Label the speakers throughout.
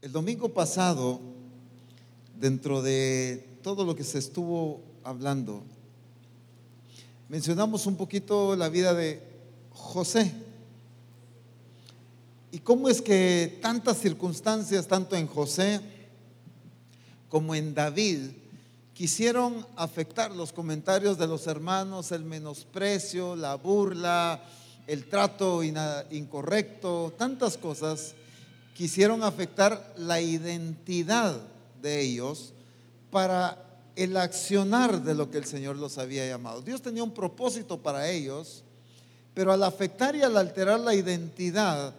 Speaker 1: El domingo pasado, dentro de todo lo que se estuvo hablando, mencionamos un poquito la vida de José. Y cómo es que tantas circunstancias, tanto en José como en David, quisieron afectar los comentarios de los hermanos, el menosprecio, la burla, el trato incorrecto, tantas cosas, quisieron afectar la identidad de ellos para el accionar de lo que el Señor los había llamado. Dios tenía un propósito para ellos, pero al afectar y al alterar la identidad,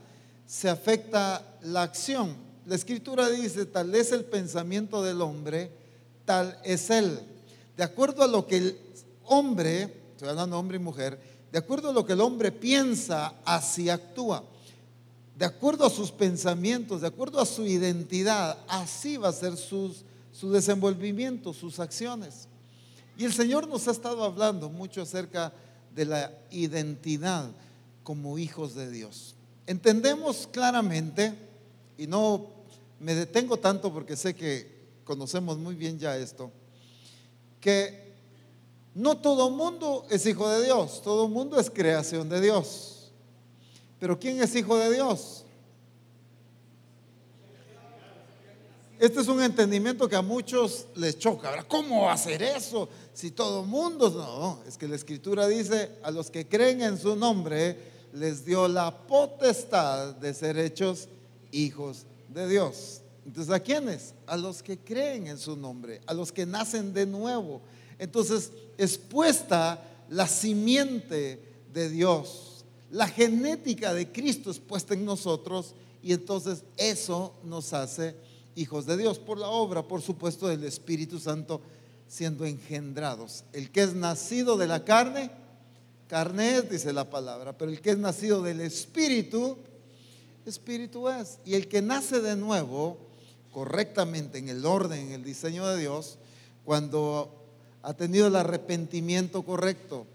Speaker 1: se afecta la acción. La escritura dice, tal es el pensamiento del hombre, tal es él. De acuerdo a lo que el hombre, estoy hablando hombre y mujer, de acuerdo a lo que el hombre piensa, así actúa. De acuerdo a sus pensamientos, de acuerdo a su identidad, así va a ser sus su desenvolvimiento, sus acciones. Y el Señor nos ha estado hablando mucho acerca de la identidad como hijos de Dios. Entendemos claramente, y no me detengo tanto porque sé que conocemos muy bien ya esto, que no todo mundo es hijo de Dios, todo mundo es creación de Dios. Pero ¿quién es hijo de Dios? Este es un entendimiento que a muchos les choca. ¿Cómo hacer eso? Si todo mundo... No, es que la escritura dice, a los que creen en su nombre, les dio la potestad de ser hechos hijos de Dios. Entonces, ¿a quiénes? A los que creen en su nombre, a los que nacen de nuevo. Entonces, es puesta la simiente de Dios. La genética de Cristo es puesta en nosotros y entonces eso nos hace hijos de Dios, por la obra, por supuesto, del Espíritu Santo siendo engendrados. El que es nacido de la carne, carne es, dice la palabra, pero el que es nacido del Espíritu, Espíritu es. Y el que nace de nuevo, correctamente, en el orden, en el diseño de Dios, cuando ha tenido el arrepentimiento correcto,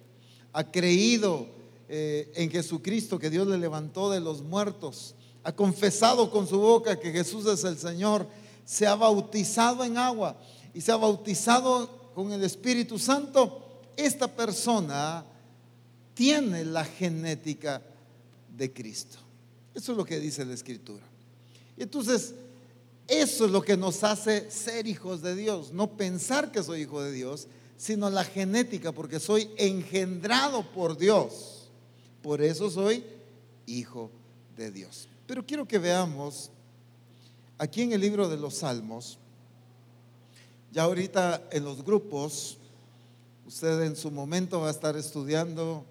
Speaker 1: ha creído eh, en Jesucristo, que Dios le levantó de los muertos, ha confesado con su boca que Jesús es el Señor, se ha bautizado en agua y se ha bautizado con el Espíritu Santo, esta persona tiene la genética de Cristo. Eso es lo que dice la Escritura. Y entonces, eso es lo que nos hace ser hijos de Dios, no pensar que soy hijo de Dios, sino la genética, porque soy engendrado por Dios. Por eso soy hijo de Dios. Pero quiero que veamos aquí en el libro de los Salmos, ya ahorita en los grupos, usted en su momento va a estar estudiando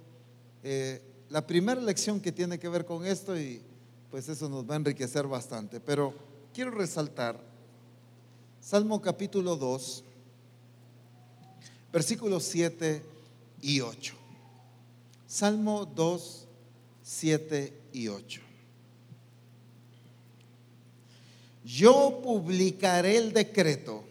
Speaker 1: eh, la primera lección que tiene que ver con esto y pues eso nos va a enriquecer bastante. Pero quiero resaltar Salmo capítulo 2, versículos 7 y 8. Salmo 2, 7 y 8. yo publicaré el decreto.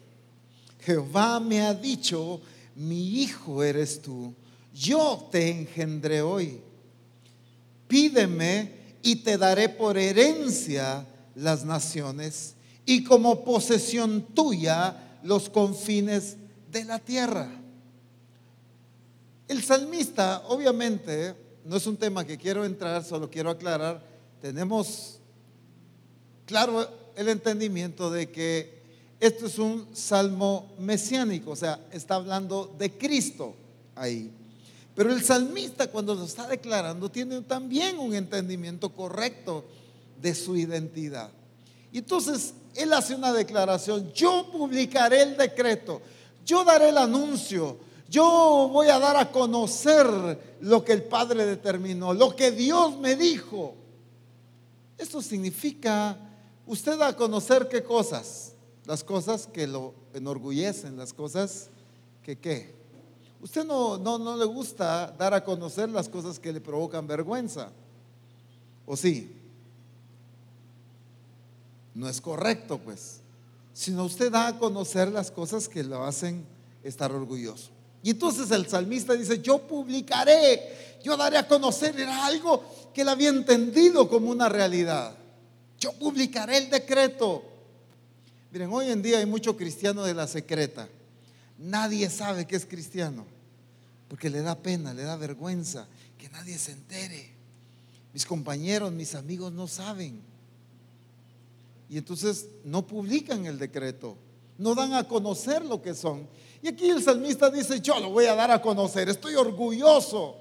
Speaker 1: Jehová me ha dicho, mi hijo eres tú, yo te engendré hoy. Pídeme y te daré por herencia las naciones y como posesión tuya los confines de la tierra. El salmista, obviamente, no es un tema que quiero entrar, solo quiero aclarar, tenemos claro el entendimiento de que esto es un salmo mesiánico, o sea, está hablando de Cristo ahí. Pero el salmista cuando lo está declarando tiene también un entendimiento correcto de su identidad. Y entonces él hace una declaración, yo publicaré el decreto, yo daré el anuncio, yo voy a dar a conocer lo que el Padre determinó, lo que Dios me dijo. Esto significa Usted a conocer qué cosas, las cosas que lo enorgullecen, las cosas que qué. Usted no, no, no le gusta dar a conocer las cosas que le provocan vergüenza. ¿O sí? No es correcto, pues. Sino usted da a conocer las cosas que lo hacen estar orgulloso. Y entonces el salmista dice, yo publicaré, yo daré a conocer, era algo que él había entendido como una realidad yo publicaré el decreto. Miren, hoy en día hay mucho cristiano de la secreta. Nadie sabe que es cristiano, porque le da pena, le da vergüenza que nadie se entere. Mis compañeros, mis amigos no saben. Y entonces no publican el decreto, no dan a conocer lo que son. Y aquí el salmista dice, yo lo voy a dar a conocer, estoy orgulloso.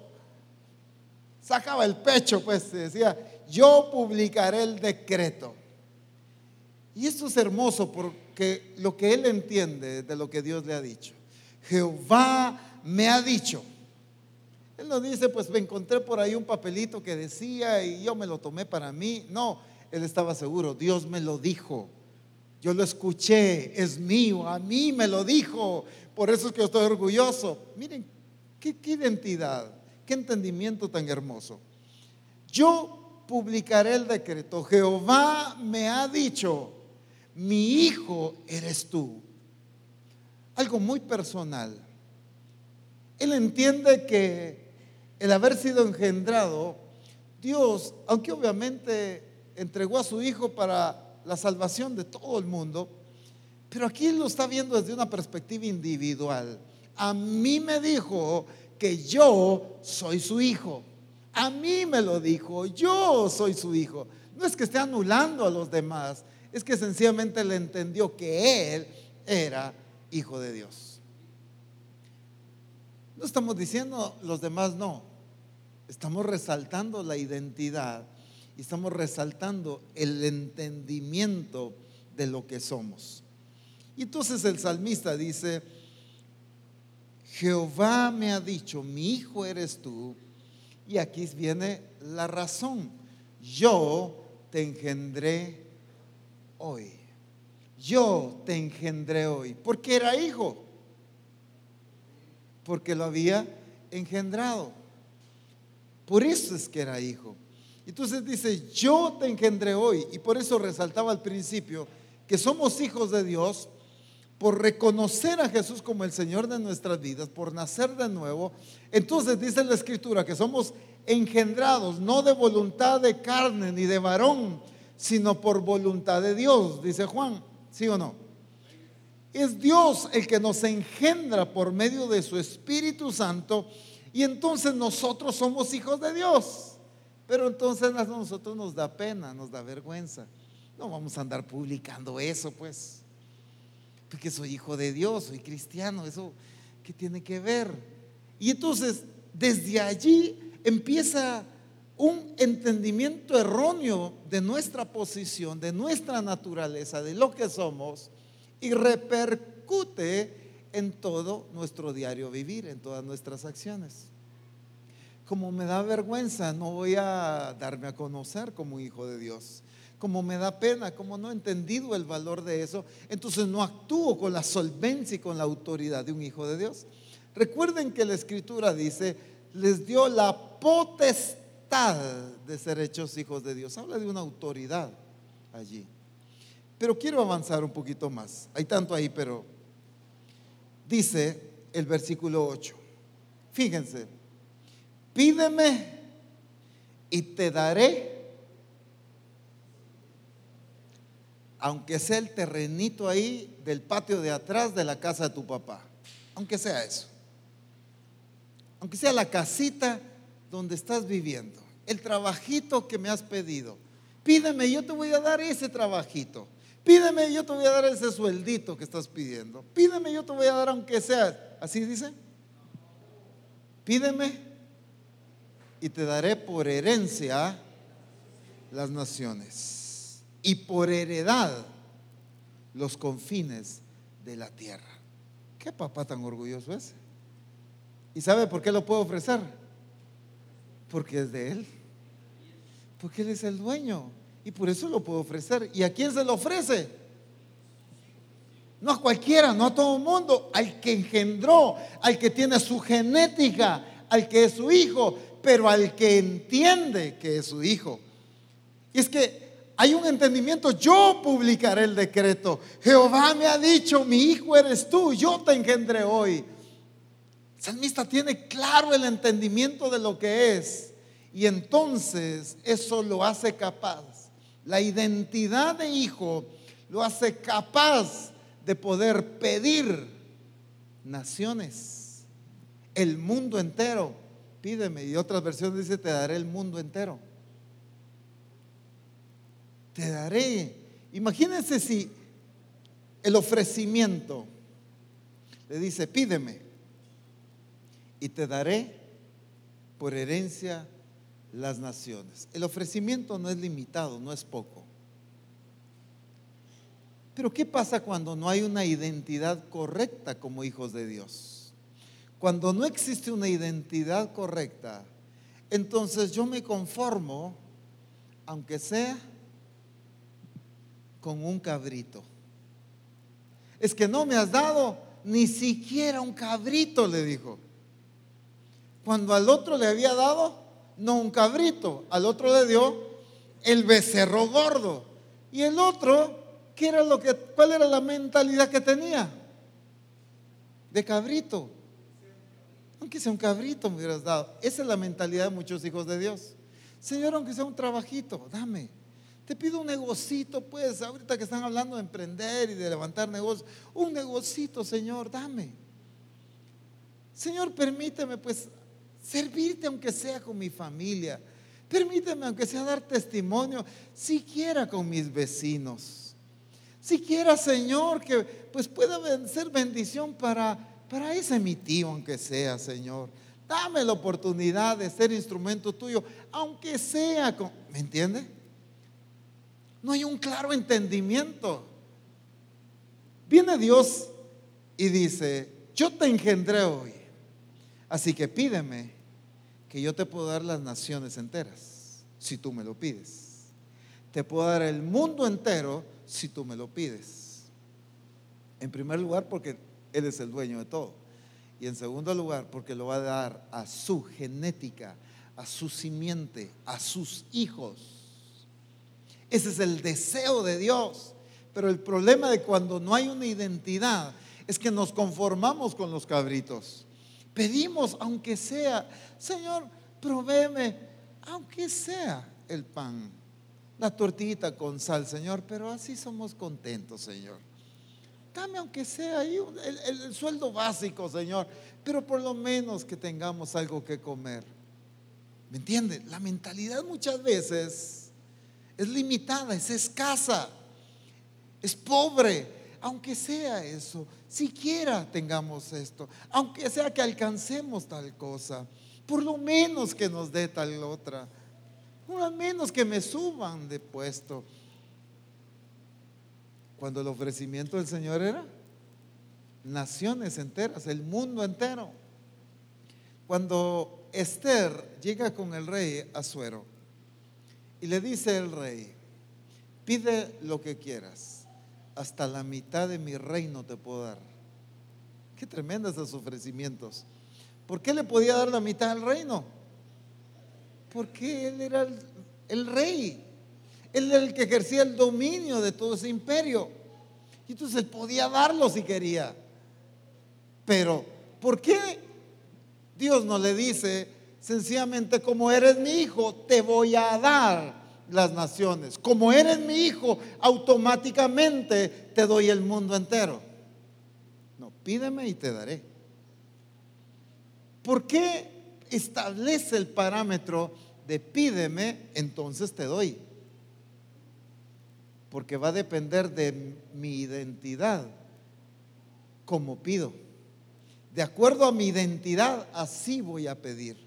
Speaker 1: Sacaba el pecho, pues decía, yo publicaré el decreto. Y esto es hermoso porque lo que él entiende de lo que Dios le ha dicho. Jehová me ha dicho. Él no dice, pues me encontré por ahí un papelito que decía y yo me lo tomé para mí. No, él estaba seguro, Dios me lo dijo. Yo lo escuché, es mío, a mí me lo dijo. Por eso es que estoy orgulloso. Miren, qué identidad, qué entendimiento tan hermoso. Yo publicaré el decreto. Jehová me ha dicho, mi hijo eres tú. Algo muy personal. Él entiende que el haber sido engendrado, Dios, aunque obviamente entregó a su hijo para la salvación de todo el mundo, pero aquí lo está viendo desde una perspectiva individual. A mí me dijo que yo soy su hijo. A mí me lo dijo, yo soy su hijo. No es que esté anulando a los demás, es que sencillamente le entendió que él era hijo de Dios. No estamos diciendo los demás no, estamos resaltando la identidad estamos resaltando el entendimiento de lo que somos. Y entonces el salmista dice, Jehová me ha dicho, mi hijo eres tú, y aquí viene la razón, yo te engendré hoy. Yo te engendré hoy. Porque era hijo. Porque lo había engendrado. Por eso es que era hijo. Entonces dice, yo te engendré hoy. Y por eso resaltaba al principio que somos hijos de Dios por reconocer a Jesús como el Señor de nuestras vidas, por nacer de nuevo. Entonces dice la Escritura que somos engendrados, no de voluntad de carne ni de varón, sino por voluntad de Dios, dice Juan, ¿sí o no? Es Dios el que nos engendra por medio de su Espíritu Santo y entonces nosotros somos hijos de Dios. Pero entonces a nosotros nos da pena, nos da vergüenza. No vamos a andar publicando eso, pues. Porque soy hijo de Dios, soy cristiano, eso ¿qué tiene que ver? Y entonces desde allí empieza un entendimiento erróneo de nuestra posición, de nuestra naturaleza, de lo que somos, y repercute en todo nuestro diario vivir, en todas nuestras acciones. Como me da vergüenza, no voy a darme a conocer como hijo de Dios. Como me da pena, como no he entendido el valor de eso, entonces no actúo con la solvencia y con la autoridad de un hijo de Dios. Recuerden que la escritura dice, les dio la potestad de ser hechos hijos de Dios. Habla de una autoridad allí. Pero quiero avanzar un poquito más. Hay tanto ahí, pero dice el versículo 8. Fíjense, pídeme y te daré, aunque sea el terrenito ahí del patio de atrás de la casa de tu papá, aunque sea eso, aunque sea la casita donde estás viviendo, el trabajito que me has pedido. Pídeme, yo te voy a dar ese trabajito. Pídeme, yo te voy a dar ese sueldito que estás pidiendo. Pídeme, yo te voy a dar aunque sea. ¿Así dice? Pídeme y te daré por herencia las naciones y por heredad los confines de la tierra. ¿Qué papá tan orgulloso es? ¿Y sabe por qué lo puedo ofrecer? Porque es de Él. Porque Él es el dueño. Y por eso lo puedo ofrecer. ¿Y a quién se lo ofrece? No a cualquiera, no a todo el mundo. Al que engendró, al que tiene su genética, al que es su hijo, pero al que entiende que es su hijo. Y es que hay un entendimiento, yo publicaré el decreto. Jehová me ha dicho, mi hijo eres tú, yo te engendré hoy salmista tiene claro el entendimiento de lo que es y entonces eso lo hace capaz. La identidad de hijo lo hace capaz de poder pedir naciones, el mundo entero. Pídeme. Y otras versiones dice, te daré el mundo entero. Te daré. Imagínense si el ofrecimiento le dice, pídeme y te daré por herencia las naciones. El ofrecimiento no es limitado, no es poco. Pero ¿qué pasa cuando no hay una identidad correcta como hijos de Dios? Cuando no existe una identidad correcta, entonces yo me conformo, aunque sea con un cabrito. Es que no me has dado ni siquiera un cabrito, le dijo. Cuando al otro le había dado, no un cabrito, al otro le dio el becerro gordo. Y el otro ¿Qué era lo que, ¿Cuál era la mentalidad que tenía? De cabrito. Aunque sea un cabrito me hubieras dado. Esa es la mentalidad de muchos hijos de Dios. Señor, aunque sea un trabajito, dame. Te pido un negocito, pues, ahorita que están hablando de emprender y de levantar negocios, un negocito, Señor, dame. Señor, permíteme, pues, servirte aunque sea con mi familia. Permíteme, aunque sea dar testimonio, siquiera con mis vecinos. Siquiera, Señor, que pues pueda ser bendición para, para ese mi tío, aunque sea, Señor. Dame la oportunidad de ser instrumento tuyo, aunque sea, ¿me entiende? No hay un claro entendimiento. Viene Dios y dice, yo te engendré hoy, así que pídeme que yo te puedo dar las naciones enteras, si tú me lo pides. Te puedo dar el mundo entero si tú me lo pides. En primer lugar, porque Él es el dueño de todo. Y en segundo lugar, porque lo va a dar a su genética, a su simiente, a sus hijos. Ese es el deseo de Dios. Pero el problema de cuando no hay una identidad es que nos conformamos con los cabritos. Pedimos, aunque sea, Señor, provéeme, aunque sea el pan la tortita con sal, Señor, pero así somos contentos, Señor. Dame aunque sea ahí el, sueldo básico, Señor, pero por lo menos que tengamos algo que comer. ¿Me entiende? La mentalidad muchas veces es limitada, es escasa, es pobre, aunque sea eso, siquiera tengamos esto, aunque sea que alcancemos tal cosa, por lo menos que nos dé tal otra al menos que me suban de puesto. Cuando el ofrecimiento del Señor era naciones enteras, el mundo entero. Cuando Esther llega con el rey Azuero y le dice el rey, pide lo que quieras, hasta la mitad de mi reino te puedo dar. Qué tremendos esos ofrecimientos. ¿Por qué le podía dar la mitad del reino? Porque él era el, rey. Él era el que ejercía el dominio de todo ese imperio. Y entonces él podía darlo si quería. Pero, ¿por qué Dios no le dice sencillamente como eres mi hijo, te voy a dar las naciones? Como eres mi hijo, automáticamente te doy el mundo entero. No, pídeme y te daré. ¿Por qué establece el parámetro de pídeme, entonces te doy. Porque va a depender de mi identidad, como pido. De acuerdo a mi identidad, así voy a pedir.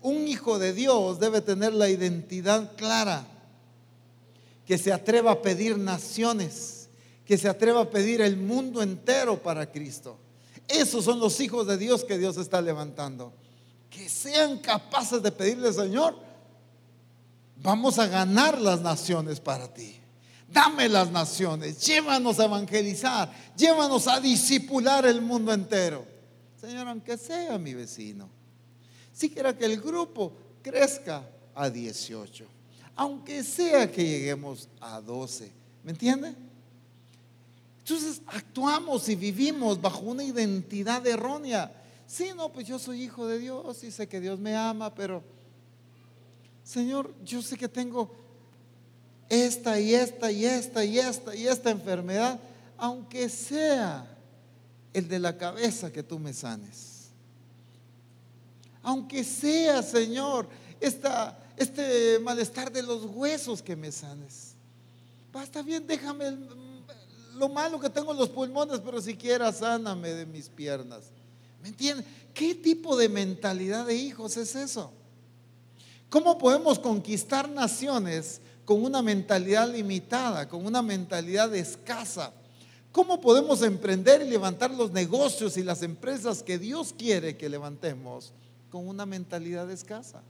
Speaker 1: Un hijo de Dios debe tener la identidad clara, que se atreva a pedir naciones, que se atreva a pedir el mundo entero para Cristo. Esos son los hijos de Dios que Dios está levantando que sean capaces de pedirle, Señor, vamos a ganar las naciones para ti. Dame las naciones, llévanos a evangelizar, llévanos a disipular el mundo entero. Señor, aunque sea mi vecino, si quiera que el grupo crezca a 18, aunque sea que lleguemos a 12, ¿me entiende? Entonces actuamos y vivimos bajo una identidad errónea. Sí, no, pues yo soy hijo de Dios y sé que Dios me ama, pero Señor, yo sé que tengo esta y esta y esta y esta y esta enfermedad, aunque sea el de la cabeza que tú me sanes. Aunque sea, Señor, esta, este malestar de los huesos que me sanes. Basta bien, déjame lo malo que tengo en los pulmones, pero siquiera sáname de mis piernas. ¿Me entiendes? ¿Qué tipo de mentalidad de hijos es eso? ¿Cómo podemos conquistar naciones con una mentalidad limitada, con una mentalidad escasa? ¿Cómo podemos emprender y levantar los negocios y las empresas que Dios quiere que levantemos con una mentalidad escasa?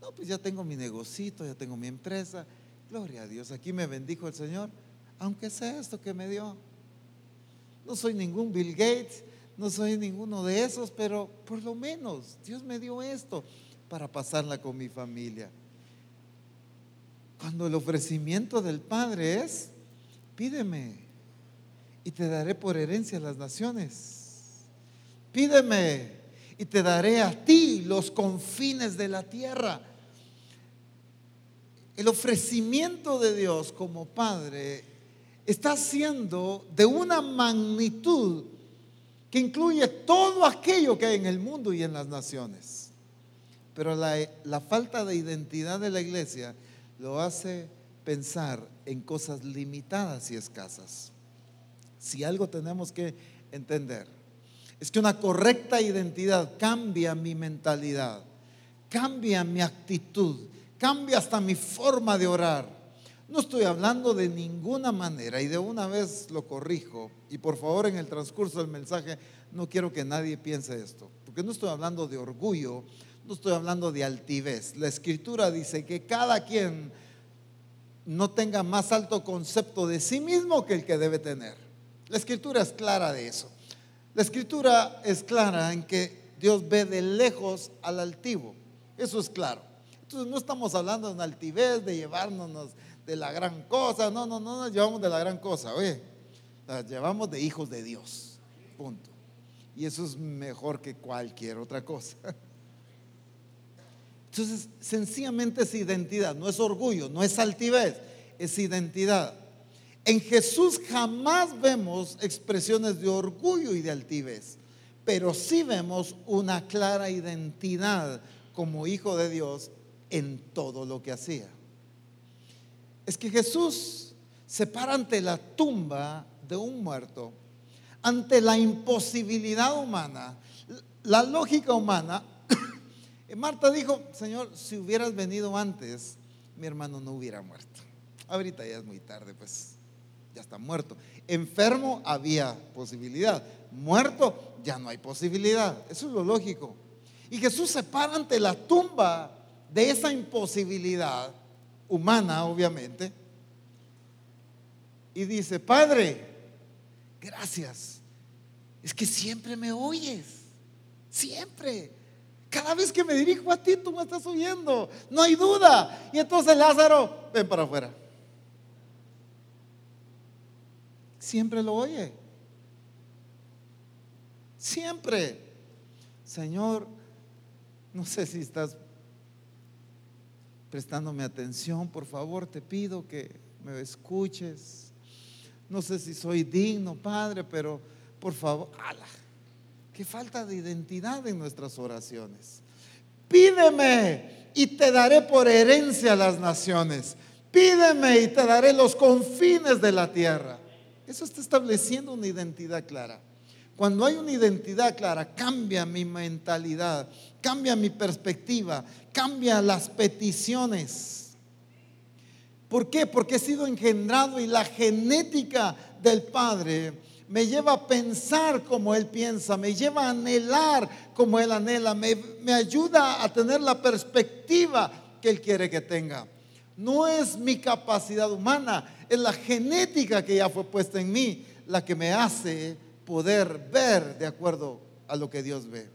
Speaker 1: No, pues ya tengo mi negocito, ya tengo mi empresa. Gloria a Dios, aquí me bendijo el Señor, aunque sea esto que me dio. No soy ningún Bill Gates, no soy ninguno de esos, pero por lo menos Dios me dio esto para pasarla con mi familia. Cuando el ofrecimiento del Padre es, pídeme y te daré por herencia las naciones. Pídeme y te daré a ti los confines de la tierra. El ofrecimiento de Dios como Padre está siendo de una magnitud que incluye todo aquello que hay en el mundo y en las naciones. Pero la, falta de identidad de la iglesia lo hace pensar en cosas limitadas y escasas. Si algo tenemos que entender, es que una correcta identidad cambia mi mentalidad, cambia mi actitud, cambia hasta mi forma de orar. No estoy hablando de ninguna manera y de una vez lo corrijo y por favor en el transcurso del mensaje no quiero que nadie piense esto, porque no estoy hablando de orgullo, no estoy hablando de altivez. La escritura dice que cada quien no tenga más alto concepto de sí mismo que el que debe tener. La escritura es clara de eso. La escritura es clara en que Dios ve de lejos al altivo. Eso es claro. Entonces no estamos hablando de altivez, de llevarnos de la gran cosa. No, no, no nos llevamos de la gran cosa. Oye, la llevamos de hijos de Dios. Punto. Y eso es mejor que cualquier otra cosa. Entonces, sencillamente es identidad, no es orgullo, no es altivez, es identidad. En Jesús jamás vemos expresiones de orgullo y de altivez, pero sí vemos una clara identidad como hijo de Dios en todo lo que hacía. Es que Jesús se para ante la tumba de un muerto, ante la imposibilidad humana, la lógica humana Marta dijo, Señor, si hubieras venido antes, mi hermano no hubiera muerto. Ahorita ya es muy tarde, pues ya está muerto. Enfermo había posibilidad. Muerto ya no hay posibilidad. Eso es lo lógico. Y Jesús se para ante la tumba de esa imposibilidad humana, obviamente, y dice, Padre, gracias. Es que siempre me oyes. Siempre. Cada vez que me dirijo a ti, tú me estás oyendo. No hay duda. Y entonces Lázaro, ven para afuera. Siempre lo oye. Siempre. Señor, no sé si estás prestándome atención. Por favor, te pido que me escuches. No sé si soy digno, Padre, pero por favor, ala Qué falta de identidad en nuestras oraciones. Pídeme y te daré por herencia las naciones. Pídeme y te daré los confines de la tierra. Eso está estableciendo una identidad clara. Cuando hay una identidad clara, cambia mi mentalidad, cambia mi perspectiva, cambia las peticiones. ¿Por qué? Porque he sido engendrado y la genética del Padre me lleva a pensar como Él piensa, me lleva a anhelar como Él anhela, me, me ayuda a tener la perspectiva que Él quiere que tenga. No es mi capacidad humana, es la genética que ya fue puesta en mí la que me hace poder ver de acuerdo a lo que Dios ve.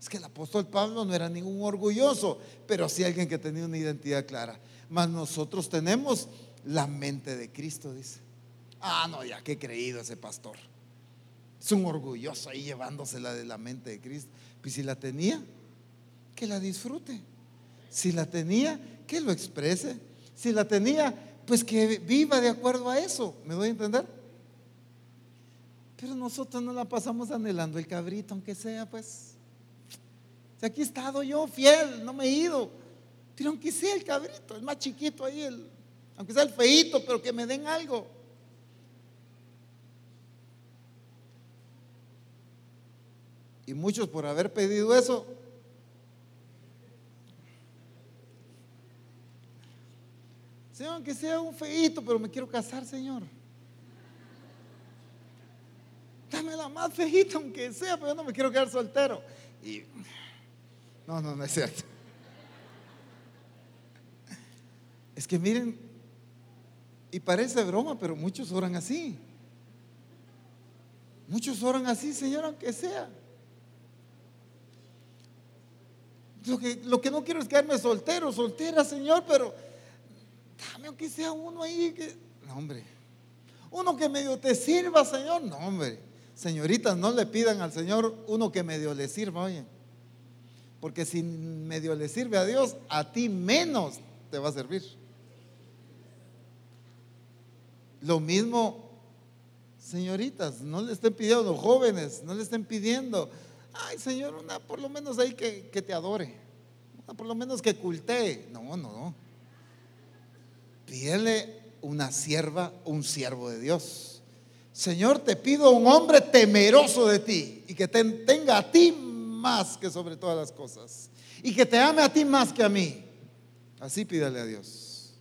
Speaker 1: Es que el apóstol Pablo no era ningún orgulloso, pero sí alguien que tenía una identidad clara. Mas nosotros tenemos la mente de Cristo, dice. Ah, no, ya que creído ese pastor. Es un orgulloso ahí llevándosela de la mente de Cristo. Pues si la tenía, que la disfrute. Si la tenía, que lo exprese. Si la tenía, pues que viva de acuerdo a eso. ¿Me doy a entender? Pero nosotros no la pasamos anhelando el cabrito, aunque sea, pues. Si aquí he estado yo fiel, no me he ido. Pero aunque sea el cabrito, el más chiquito ahí, el, aunque sea el feito, pero que me den algo. Y muchos por haber pedido eso, Señor, aunque sea un feito, pero me quiero casar, Señor. Dame la más feita, aunque sea, pero yo no me quiero quedar soltero. Y no, no, no es cierto. Es que miren, y parece broma, pero muchos oran así. Muchos oran así, Señor, aunque sea. Lo que, lo que no quiero es quedarme soltero, soltera, Señor, pero dame aunque sea uno ahí que, no hombre, uno que medio te sirva, Señor, no hombre, señoritas, no le pidan al Señor uno que medio le sirva, oye, porque si medio le sirve a Dios, a ti menos te va a servir. Lo mismo, señoritas, no le estén pidiendo, jóvenes, no le estén pidiendo, ay Señor, una por lo menos ahí que, que te adore, una por lo menos que cultee. No, no, no. Pídele una sierva, un siervo de Dios. Señor, te pido un hombre temeroso de ti y que te tenga a ti más que sobre todas las cosas y que te ame a ti más que a mí. Así pídale a Dios.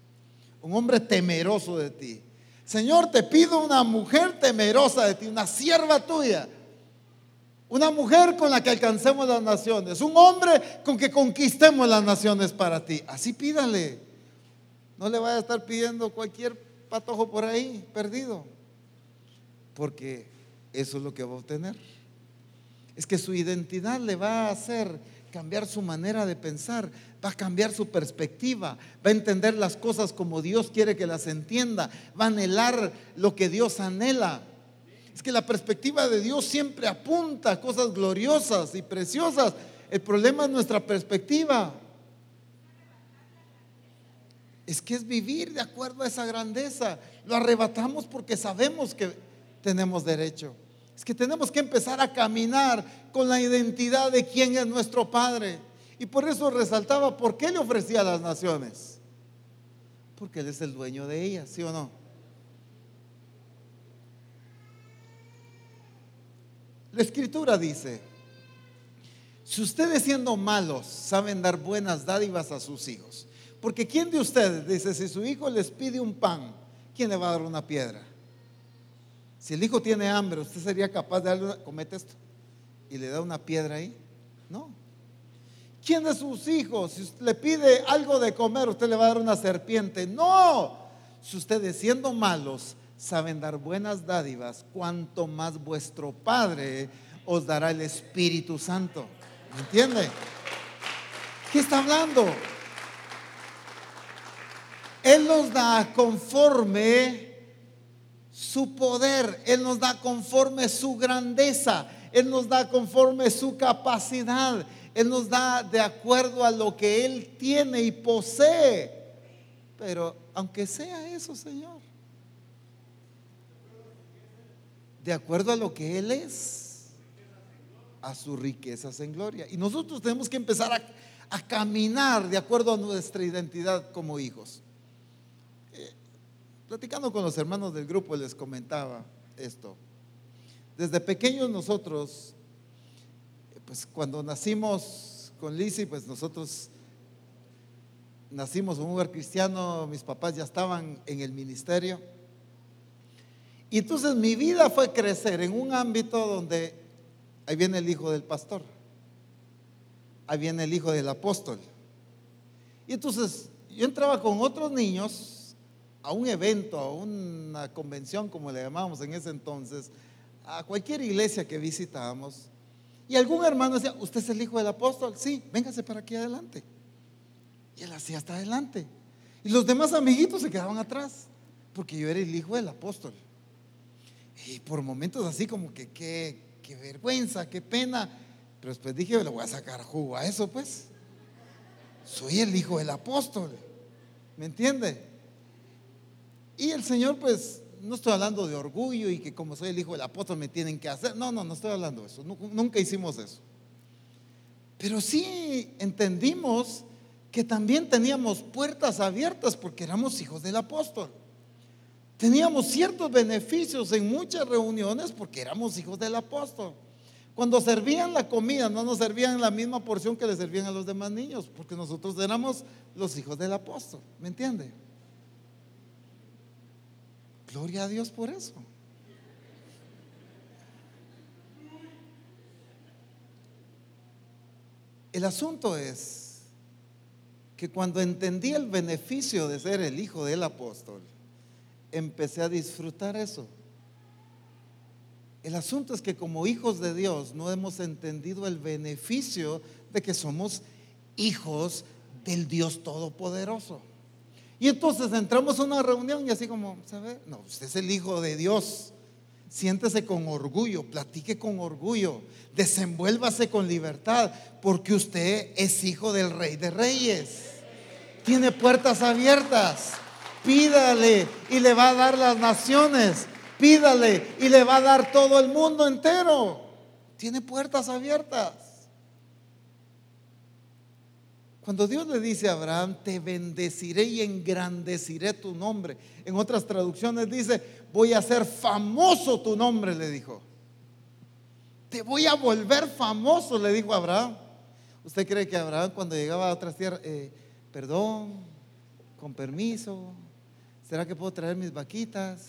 Speaker 1: Un hombre temeroso de ti. Señor, te pido una mujer temerosa de ti, una sierva tuya. Una mujer con la que alcancemos las naciones. Un hombre con que conquistemos las naciones para ti. Así pídale. No le vaya a estar pidiendo cualquier patojo por ahí, perdido. Porque eso es lo que va a obtener. Es que su identidad le va a hacer cambiar su manera de pensar, va a cambiar su perspectiva, va a entender las cosas como Dios quiere que las entienda, va a anhelar lo que Dios anhela. Es que la perspectiva de Dios siempre apunta a cosas gloriosas y preciosas. El problema es nuestra perspectiva es que es vivir de acuerdo a esa grandeza. Lo arrebatamos porque sabemos que tenemos derecho. Es que tenemos que empezar a caminar con la identidad de quién es nuestro Padre. Y por eso resaltaba, ¿por qué le ofrecía a las naciones? Porque Él es el dueño de ellas, ¿sí o no? La escritura dice, si ustedes siendo malos saben dar buenas dádivas a sus hijos, porque ¿quién de ustedes dice, si su hijo les pide un pan, ¿quién le va a dar una piedra? Si el hijo tiene hambre, ¿usted sería capaz de darle, comete esto, y le da una piedra ahí? No. ¿Quién de sus hijos, si usted le pide algo de comer, usted le va a dar una serpiente? No. Si ustedes siendo malos saben dar buenas dádivas, cuanto más vuestro Padre os dará el Espíritu Santo. ¿Me entiende? ¿Qué está hablando? Él nos da conforme su poder, Él nos da conforme su grandeza, Él nos da conforme su capacidad, Él nos da de acuerdo a lo que Él tiene y posee. Pero aunque sea eso, Señor, de acuerdo a lo que Él es, a sus riquezas en gloria. Y nosotros tenemos que empezar a, caminar de acuerdo a nuestra identidad como hijos. Platicando con los hermanos del grupo les comentaba esto. Desde pequeños nosotros, pues cuando nacimos con Lizzie, pues nosotros nacimos en un lugar cristiano, mis papás ya estaban en el ministerio. Y entonces mi vida fue crecer en un ámbito donde ahí viene el hijo del pastor, ahí viene el hijo del apóstol. Y entonces yo entraba con otros niños a un evento, a una convención, como le llamábamos en ese entonces, a cualquier iglesia que visitábamos, y algún hermano decía, ¿usted es el hijo del apóstol? Sí, véngase para aquí adelante. Y él hacía hasta adelante. Y los demás amiguitos se quedaban atrás, porque yo era el hijo del apóstol. Y por momentos así como que qué, vergüenza, qué pena. Pero después dije, le voy a sacar jugo a eso, pues. Soy el hijo del apóstol. ¿Me entiende? Y el Señor, pues, no estoy hablando de orgullo y que como soy el hijo del apóstol me tienen que hacer. No, no, no estoy hablando de eso. Nunca hicimos eso. Pero sí entendimos que también teníamos puertas abiertas porque éramos hijos del apóstol. Teníamos ciertos beneficios en muchas reuniones porque éramos hijos del apóstol. Cuando servían la comida, no nos servían la misma porción que le servían a los demás niños, porque nosotros éramos los hijos del apóstol. ¿Me entiende? Gloria a Dios por eso. El asunto es que cuando entendí el beneficio de ser el hijo del apóstol, empecé a disfrutar eso. El asunto es que como hijos de Dios no hemos entendido el beneficio de que somos hijos del Dios Todopoderoso. Y entonces entramos a una reunión y así como, ¿sabe? No, usted es el Hijo de Dios. Siéntese con orgullo, platique con orgullo, desenvuélvase con libertad, porque usted es hijo del Rey de Reyes. Tiene puertas abiertas. Pídale y le va a dar las naciones. Pídale y le va a dar todo el mundo entero. Tiene puertas abiertas. Cuando Dios le dice a Abraham, te bendeciré y engrandeciré tu nombre. En otras traducciones dice, voy a hacer famoso tu nombre, le dijo. Te voy a volver famoso, le dijo Abraham. ¿Usted cree que Abraham cuando llegaba a otras tierras, eh, perdón, con permiso, ¿será que puedo traer mis vaquitas?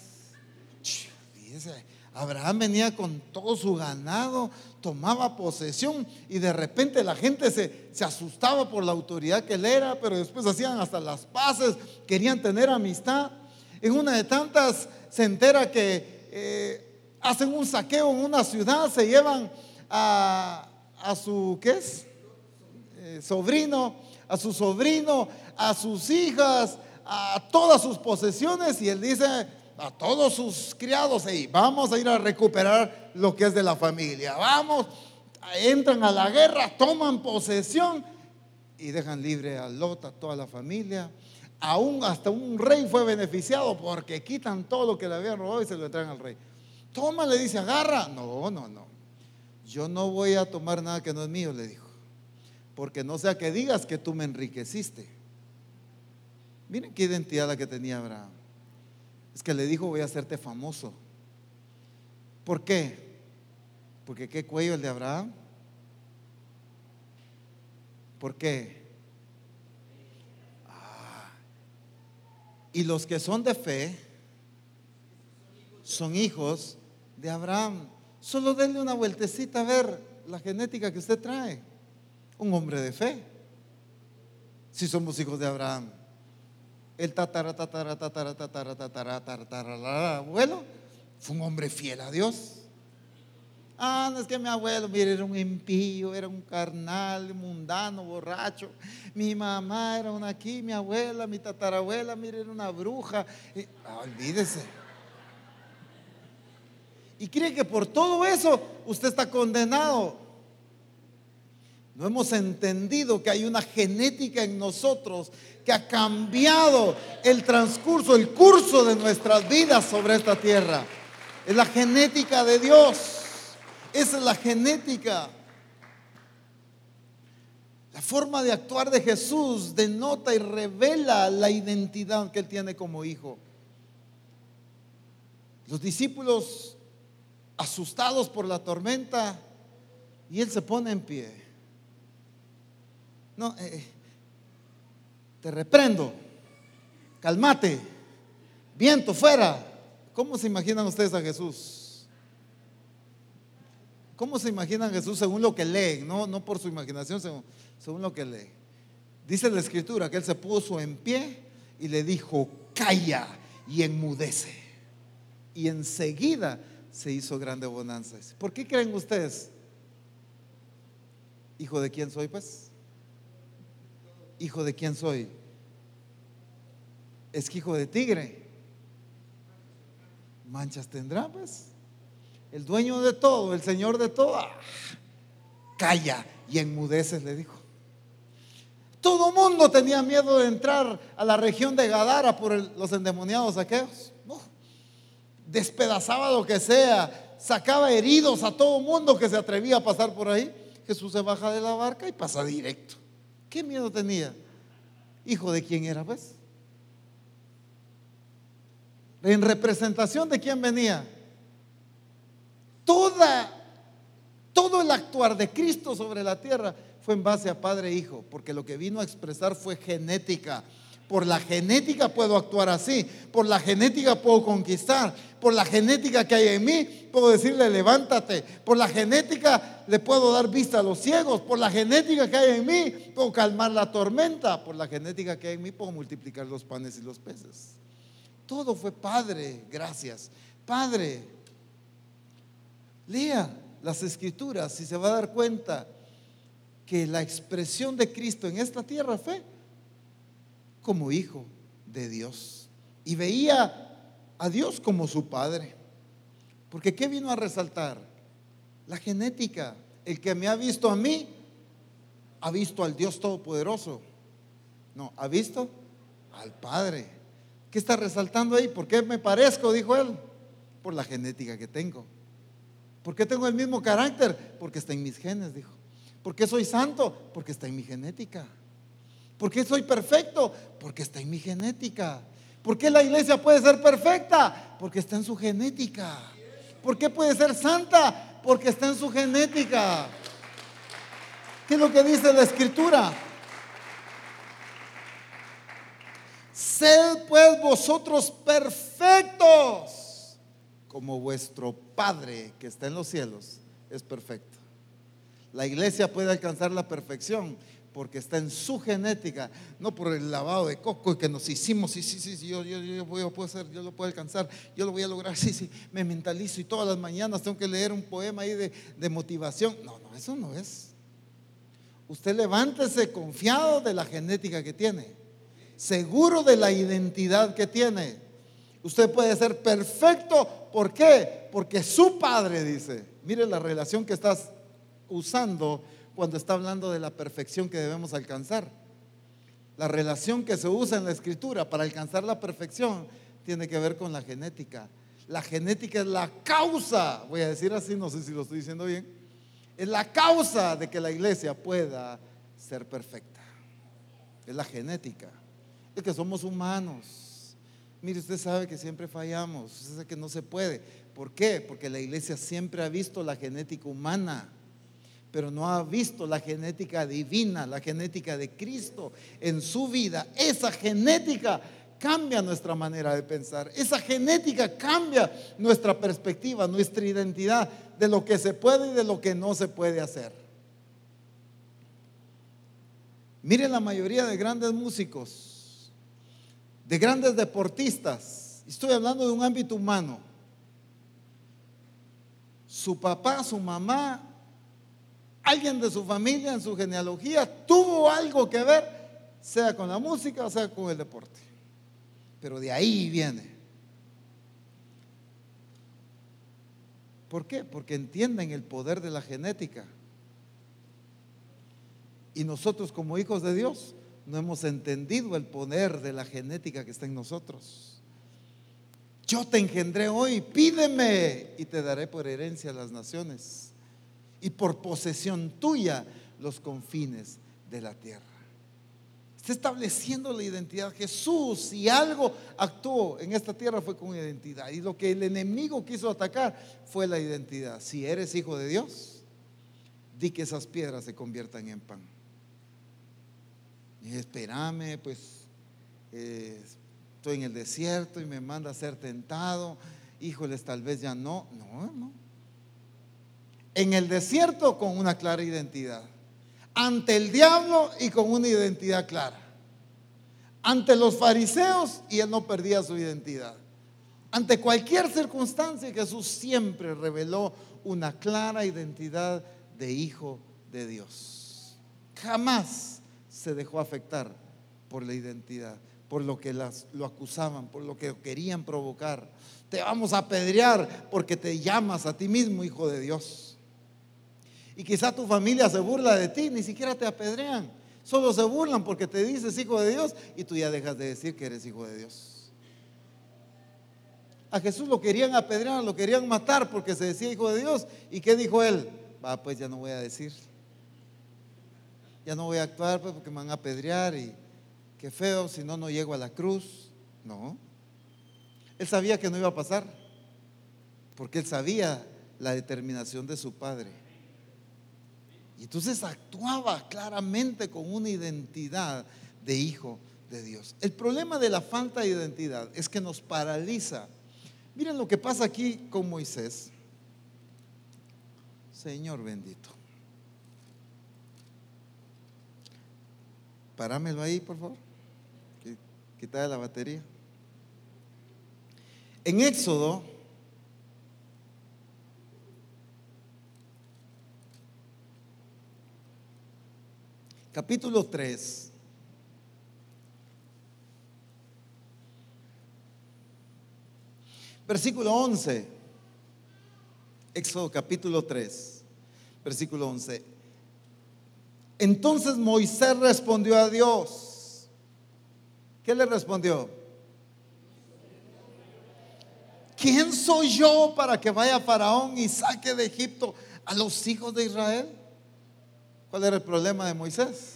Speaker 1: Abraham venía con todo su ganado, tomaba posesión y de repente la gente se, se, asustaba por la autoridad que él era, pero después hacían hasta las paces, querían tener amistad. En una de tantas se entera que eh, hacen un saqueo en una ciudad, se llevan a, su, ¿qué es? Eh, sobrino, a su sobrino, a sus hijas, a todas sus posesiones y él dice, a todos sus criados, y vamos a ir a recuperar lo que es de la familia. Vamos, entran a la guerra, toman posesión y dejan libre a Lot, a toda la familia. Aún hasta un rey fue beneficiado porque quitan todo lo que le habían robado y se lo traen al rey. Toma, le dice, agarra. No, no, no. Yo no voy a tomar nada que no es mío, le dijo. Porque no sea que digas que tú me enriqueciste. Miren qué identidad la que tenía Abraham. Es que le dijo, voy a hacerte famoso. ¿Por qué? Porque qué cuello el de Abraham. ¿Por qué? Ah. Y los que son de fe son hijos de Abraham. Solo denle una vueltecita a ver la genética que usted trae. Un hombre de fe. Si somos hijos de Abraham el tatara, tatara, tatara, tatara, tatara, tatara, abuelo fue un hombre fiel a Dios. Ah, no es que mi abuelo, mire, era un impío, era un carnal, mundano, borracho. Mi mamá era una aquí, mi abuela, mi tatarabuela, mire, era una bruja. Ah, olvídese. Y cree que por todo eso usted está condenado. No hemos entendido que hay una genética en nosotros que ha cambiado el transcurso, el curso de nuestras vidas sobre esta tierra. Es la genética de Dios. Esa es la genética. La forma de actuar de Jesús denota y revela la identidad que él tiene como hijo. Los discípulos asustados por la tormenta y él se pone en pie. No, eh, te reprendo, calmate, viento fuera. ¿Cómo se imaginan ustedes a Jesús? ¿Cómo se imaginan a Jesús según lo que leen? No, no por su imaginación, según, según lo que lee. Dice la escritura que él se puso en pie y le dijo, calla y enmudece. Y enseguida se hizo grande bonanza. ¿Por qué creen ustedes? ¿Hijo de quién soy pues? Hijo de quién soy? Es que hijo de tigre. Manchas tendrá, pues. El dueño de todo, el señor de todo. Ah, calla y enmudeces, le dijo. Todo mundo tenía miedo de entrar a la región de Gadara por los endemoniados aquellos. despedazaba lo que sea, sacaba heridos a todo mundo que se atrevía a pasar por ahí. Jesús se baja de la barca y pasa directo. ¿Qué miedo tenía? Hijo de quién era, pues. En representación de quién venía. Toda, todo el actuar de Cristo sobre la tierra fue en base a Padre e Hijo, porque lo que vino a expresar fue genética. Por la genética puedo actuar así, por la genética puedo conquistar, por la genética que hay en mí puedo decirle levántate, por la genética le puedo dar vista a los ciegos, por la genética que hay en mí puedo calmar la tormenta, por la genética que hay en mí puedo multiplicar los panes y los peces. Todo fue Padre, gracias. Padre, lea las escrituras y se va a dar cuenta que la expresión de Cristo en esta tierra fue como hijo de Dios. Y veía a Dios como su Padre. Porque ¿qué vino a resaltar? La genética. El que me ha visto a mí, ha visto al Dios Todopoderoso. No, ha visto al Padre. ¿Qué está resaltando ahí? ¿Por qué me parezco? Dijo él. Por la genética que tengo. ¿Por qué tengo el mismo carácter? Porque está en mis genes, dijo. ¿Por qué soy santo? Porque está en mi genética. ¿Por qué soy perfecto? Porque está en mi genética. ¿Por qué la iglesia puede ser perfecta? Porque está en su genética. ¿Por qué puede ser santa? Porque está en su genética. ¿Qué es lo que dice la escritura? Sed pues vosotros perfectos, como vuestro Padre que está en los cielos es perfecto. La iglesia puede alcanzar la perfección porque está en su genética, no por el lavado de coco que nos hicimos, sí, sí, sí, yo, yo, yo, yo puedo hacer, yo lo puedo alcanzar, yo lo voy a lograr, sí, sí, me mentalizo y todas las mañanas tengo que leer un poema ahí de, de motivación. No, no, eso no es. Usted levántese confiado de la genética que tiene seguro de la identidad que tiene. Usted puede ser perfecto. ¿Por qué? Porque su padre dice, mire la relación que estás usando cuando está hablando de la perfección que debemos alcanzar. La relación que se usa en la escritura para alcanzar la perfección tiene que ver con la genética. La genética es la causa, voy a decir así, no sé si lo estoy diciendo bien, es la causa de que la iglesia pueda ser perfecta. Es la genética. Es que somos humanos. Mire, usted sabe que siempre fallamos, usted sabe que no se puede. ¿Por qué? Porque la iglesia siempre ha visto la genética humana, pero no ha visto la genética divina, la genética de Cristo en su vida. Esa genética cambia nuestra manera de pensar. Esa genética cambia nuestra perspectiva, nuestra identidad de lo que se puede y de lo que no se puede hacer. Miren la mayoría de grandes músicos de grandes deportistas, estoy hablando de un ámbito humano, su papá, su mamá, alguien de su familia, en su genealogía, tuvo algo que ver, sea con la música o sea con el deporte. Pero de ahí viene. ¿Por qué? Porque entienden el poder de la genética. Y nosotros como hijos de Dios no hemos entendido el poder de la genética que está en nosotros. Yo te engendré hoy, pídeme y te daré por herencia las naciones y por posesión tuya los confines de la tierra. Está estableciendo la identidad. Jesús, si algo actuó en esta tierra fue con identidad. Y lo que el enemigo quiso atacar fue la identidad. Si eres hijo de Dios, di que esas piedras se conviertan en pan. Y espérame, pues eh, estoy en el desierto y me manda a ser tentado. Híjoles, tal vez ya no. No, no. En el desierto con una clara identidad. Ante el diablo y con una identidad clara. Ante los fariseos y él no perdía su identidad. Ante cualquier circunstancia, Jesús siempre reveló una clara identidad de hijo de Dios. Jamás se dejó afectar por la identidad, por lo que las, lo acusaban, por lo que querían provocar. Te vamos a apedrear porque te llamas a ti mismo hijo de Dios. Y quizá tu familia se burla de ti, ni siquiera te apedrean. Solo se burlan porque te dices hijo de Dios y tú ya dejas de decir que eres hijo de Dios. A Jesús lo querían apedrear, lo querían matar porque se decía hijo de Dios. ¿Y qué dijo él? Va, pues ya no voy a decir. Ya no voy a actuar pues, porque me van a apedrear y qué feo, si no, no llego a la cruz. No. Él sabía que no iba a pasar porque él sabía la determinación de su padre. Entonces actuaba claramente con una identidad de hijo de Dios. El problema de la falta de identidad es que nos paraliza. Miren lo que pasa aquí con Moisés. Señor bendito. Parámelo ahí, por favor. Quita la batería. En Éxodo capítulo 3. Versículo 11. Éxodo capítulo 3, versículo 11. Entonces Moisés respondió a Dios. ¿Qué le respondió? ¿Quién soy yo para que vaya Faraón y saque de Egipto a los hijos de Israel? ¿Cuál era el problema de Moisés?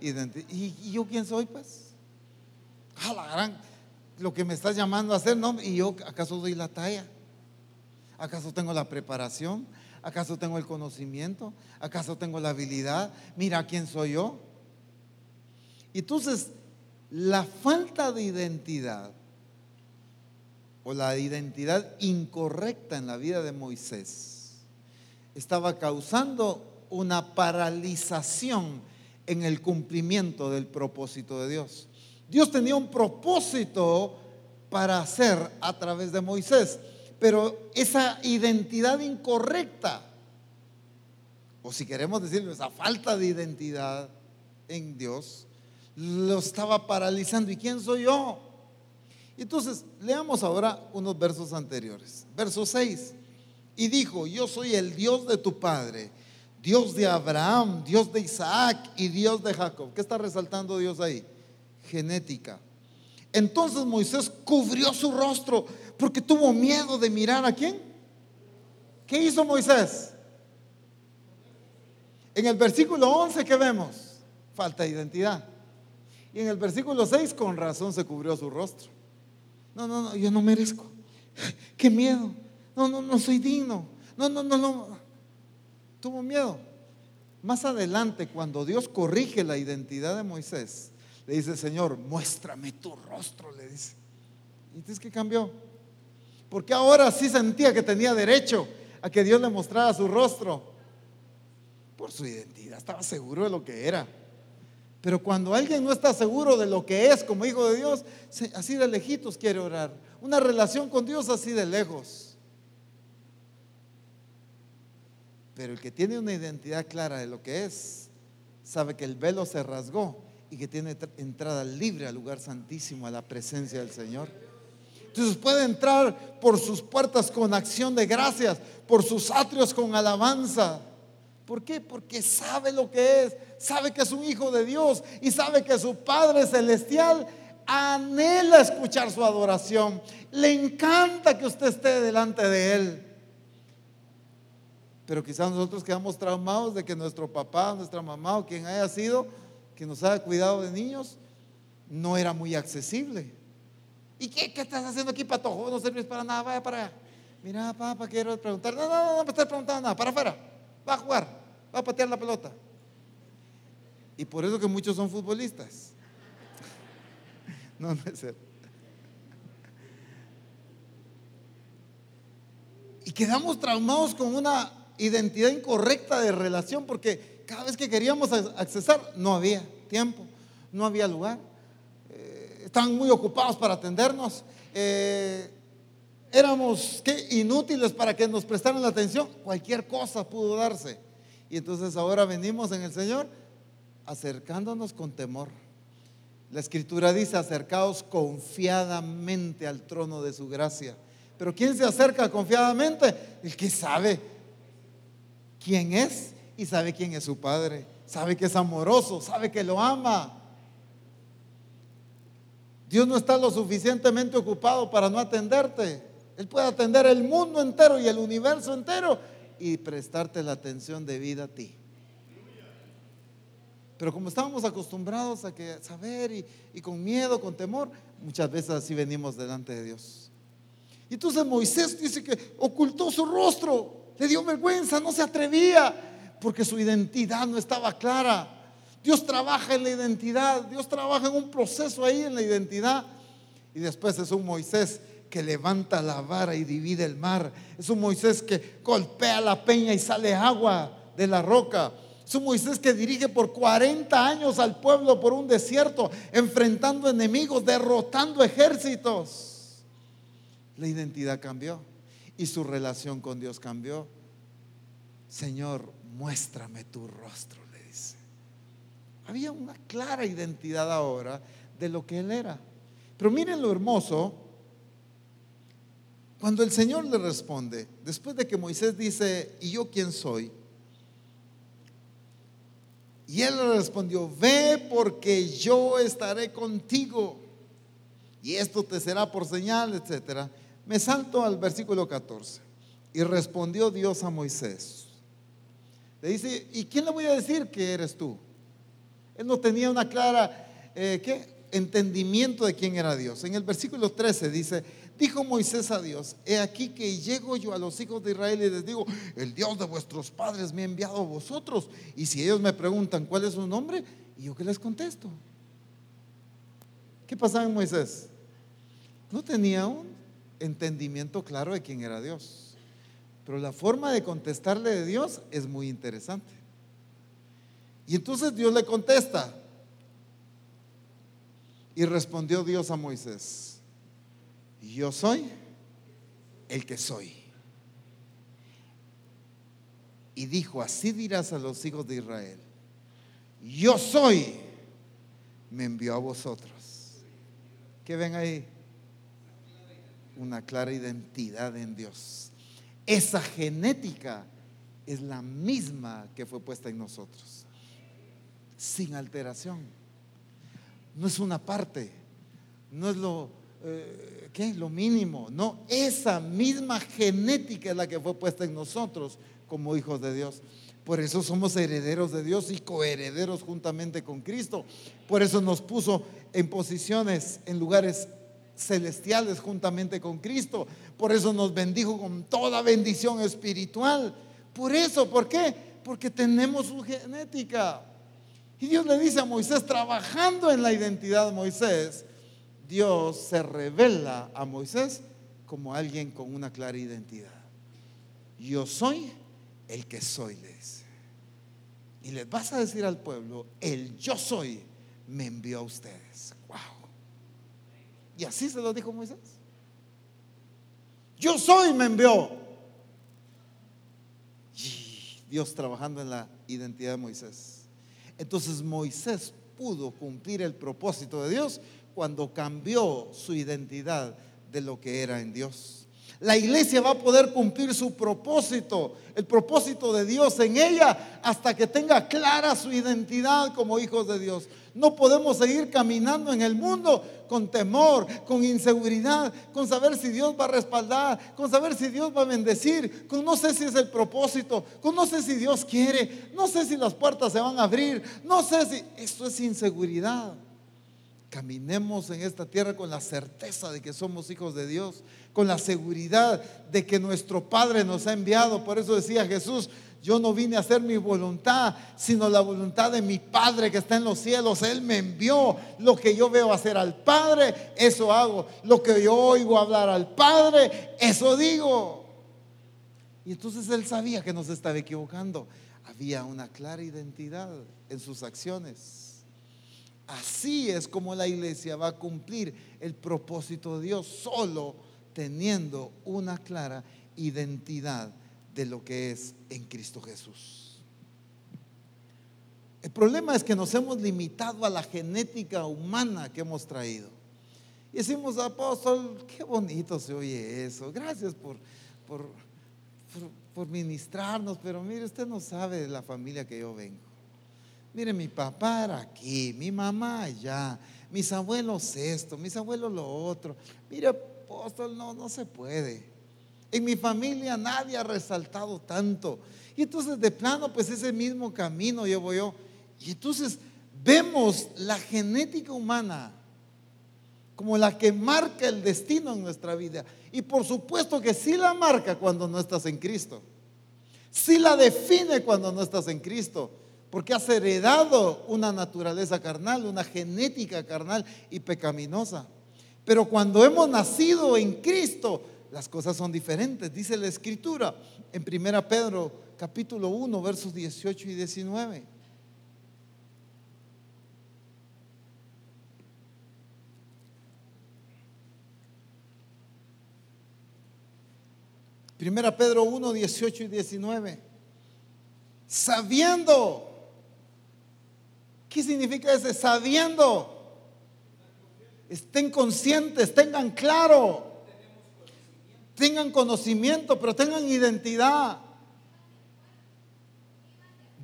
Speaker 1: ¿Y, yo quién soy, pues? Ah, la gran, lo que me estás llamando a hacer, ¿no? ¿Y yo acaso doy la talla? ¿Acaso tengo la preparación? ¿Acaso tengo el conocimiento? ¿Acaso tengo la habilidad? Mira quién soy yo. Entonces, la falta de identidad o la identidad incorrecta en la vida de Moisés estaba causando una paralización en el cumplimiento del propósito de Dios. Dios tenía un propósito para hacer a través de Moisés, pero esa identidad incorrecta, o si queremos decirlo, esa falta de identidad en Dios, lo estaba paralizando. ¿Y quién soy yo? Entonces, leamos ahora unos versos anteriores. Verso 6. Y dijo, yo soy el Dios de tu Padre Dios de Abraham, Dios de Isaac y Dios de Jacob. ¿Qué está resaltando Dios ahí? Genética. Entonces Moisés cubrió su rostro porque tuvo miedo de mirar a quién. ¿Qué hizo Moisés? En el versículo 11 que vemos, falta de identidad. Y en el versículo 6 con razón se cubrió su rostro. No, no, no, yo no merezco. Qué miedo. No, no, no soy digno. No, no, no, no tuvo miedo. Más adelante, cuando Dios corrige la identidad de Moisés, le dice, Señor, muéstrame tu rostro, le dice. ¿Y entonces qué cambió? Porque ahora sí sentía que tenía derecho a que Dios le mostrara su rostro. Por su identidad, estaba seguro de lo que era. Pero cuando alguien no está seguro de lo que es como hijo de Dios, así de lejitos quiere orar. Una relación con Dios así de lejos. Pero el que tiene una identidad clara de lo que es, sabe que el velo se rasgó y que tiene entrada libre al lugar santísimo, a la presencia del Señor. Entonces puede entrar por sus puertas con acción de gracias, por sus atrios con alabanza. ¿Por qué? Porque sabe lo que es, sabe que es un hijo de Dios y sabe que su Padre Celestial anhela escuchar su adoración. Le encanta que usted esté delante de Él. Pero quizás nosotros quedamos traumados de que nuestro papá, nuestra mamá o quien haya sido, que nos haya cuidado de niños, no era muy accesible. ¿Y qué, qué estás haciendo aquí, patojo? No sirves para nada, vaya para allá. Mira, papá, quiero preguntar. No, no, no, no me estás preguntando nada, para afuera. Va a jugar, va a patear la pelota. Y por eso que muchos son futbolistas. No, no es cierto. Y quedamos traumados con una identidad incorrecta de relación porque cada vez que queríamos accesar no había tiempo, no había lugar. Eh, estaban muy ocupados para atendernos. Eh, éramos ¿qué? inútiles para que nos prestaran la atención. Cualquier cosa pudo darse. Y entonces ahora venimos en el Señor acercándonos con temor. La escritura dice, acercaos confiadamente al trono de su gracia. Pero ¿quién se acerca confiadamente? El que sabe quién es y sabe quién es su Padre. sabe que es amoroso, sabe que lo ama. Dios no está lo suficientemente ocupado para no atenderte. Él puede atender el mundo entero y el universo entero y prestarte la atención debida a ti. Pero como estábamos acostumbrados a que saber y, y, con miedo, con temor, muchas veces así venimos delante de Dios. Y entonces Moisés dice que ocultó su rostro, le dio vergüenza, no se atrevía, porque su identidad no estaba clara. Dios trabaja en la identidad, Dios trabaja en un proceso ahí en la identidad. Y después es un Moisés que levanta la vara y divide el mar. Es un Moisés que golpea la peña y sale agua de la roca. Es un Moisés que dirige por 40 años al pueblo por un desierto, enfrentando enemigos, derrotando ejércitos la identidad cambió y su relación con Dios cambió. Señor, muéstrame tu rostro, le dice. Había una clara identidad ahora de lo que él era. Pero miren lo hermoso, cuando el Señor le responde, después de que Moisés dice, ¿y yo quién soy? Y él le respondió, ve porque yo estaré contigo y esto te será por señal, etcétera. Me salto al versículo 14. Y respondió Dios a Moisés. Le dice, ¿y quién le voy a decir que eres tú? Él no tenía una clara eh, ¿qué? entendimiento de quién era Dios. En el versículo 13 dice, dijo Moisés a Dios, he aquí que llego yo a los hijos de Israel y les digo, el Dios de vuestros padres me ha enviado a vosotros. Y si ellos me preguntan cuál es su nombre, ¿y yo qué les contesto? ¿Qué pasaba en Moisés? No tenía un entendimiento claro de quién era Dios. Pero la forma de contestarle de Dios es muy interesante. Y entonces Dios le contesta. Y respondió Dios a Moisés, yo soy el que soy. Y dijo, así dirás a los hijos de Israel, yo soy, me envió a vosotros. ¿Qué ven ahí? Una clara identidad en Dios. Esa genética es la misma que fue puesta en nosotros, sin alteración. No es una parte, no es lo, eh, ¿qué? lo mínimo, no, esa misma genética es la que fue puesta en nosotros como hijos de Dios. Por eso somos herederos de Dios y coherederos juntamente con Cristo. Por eso nos puso en posiciones, en lugares celestiales juntamente con Cristo. Por eso nos bendijo con toda bendición espiritual. Por eso, ¿por qué? Porque tenemos su genética. Y Dios le dice a Moisés, trabajando en la identidad de Moisés, Dios se revela a Moisés como alguien con una clara identidad. Yo soy el que soy, le dice. Y les vas a decir al pueblo, el yo soy me envió a ustedes. Y así se lo dijo Moisés. Yo soy, me envió. Dios trabajando en la identidad de Moisés. Entonces Moisés pudo cumplir el propósito de Dios cuando cambió su identidad de lo que era en Dios. La iglesia va a poder cumplir su propósito, el propósito de Dios en ella, hasta que tenga clara su identidad como hijos de Dios. No podemos seguir caminando en el mundo con temor, con inseguridad, con saber si Dios va a respaldar, con saber si Dios va a bendecir, con no sé si es el propósito, con no sé si Dios quiere, no sé si las puertas se van a abrir, no sé si... Esto es inseguridad. Caminemos en esta tierra con la certeza de que somos hijos de Dios, con la seguridad de que nuestro Padre nos ha enviado. Por eso decía Jesús, yo no vine a hacer mi voluntad, sino la voluntad de mi Padre que está en los cielos. Él me envió. Lo que yo veo hacer al Padre, eso hago. Lo que yo oigo hablar al Padre, eso digo. Y entonces él sabía que no se estaba equivocando. Había una clara identidad en sus acciones. Así es como la iglesia va a cumplir el propósito de Dios, solo teniendo una clara identidad de lo que es en Cristo Jesús. El problema es que nos hemos limitado a la genética humana que hemos traído. Y decimos, apóstol, qué bonito se oye eso. Gracias por, por, por ministrarnos, pero mire, usted no sabe de la familia que yo vengo. Mire, mi papá era aquí, mi mamá allá, mis abuelos esto, mis abuelos lo otro. Mire, apóstol, no, no se puede. En mi familia nadie ha resaltado tanto. Y entonces de plano, pues ese mismo camino llevo yo. Y entonces vemos la genética humana como la que marca el destino en nuestra vida. Y por supuesto que sí la marca cuando no estás en Cristo. Sí la define cuando no estás en Cristo. Porque has heredado una naturaleza carnal, una genética carnal y pecaminosa. Pero cuando hemos nacido en Cristo, las cosas son diferentes. Dice la Escritura en 1 Pedro capítulo 1, versos 18 y 19. Primera Pedro 1, 18 y 19. Sabiendo. ¿Qué significa ese? Sabiendo. Estén conscientes, tengan claro. Tengan conocimiento, pero tengan identidad.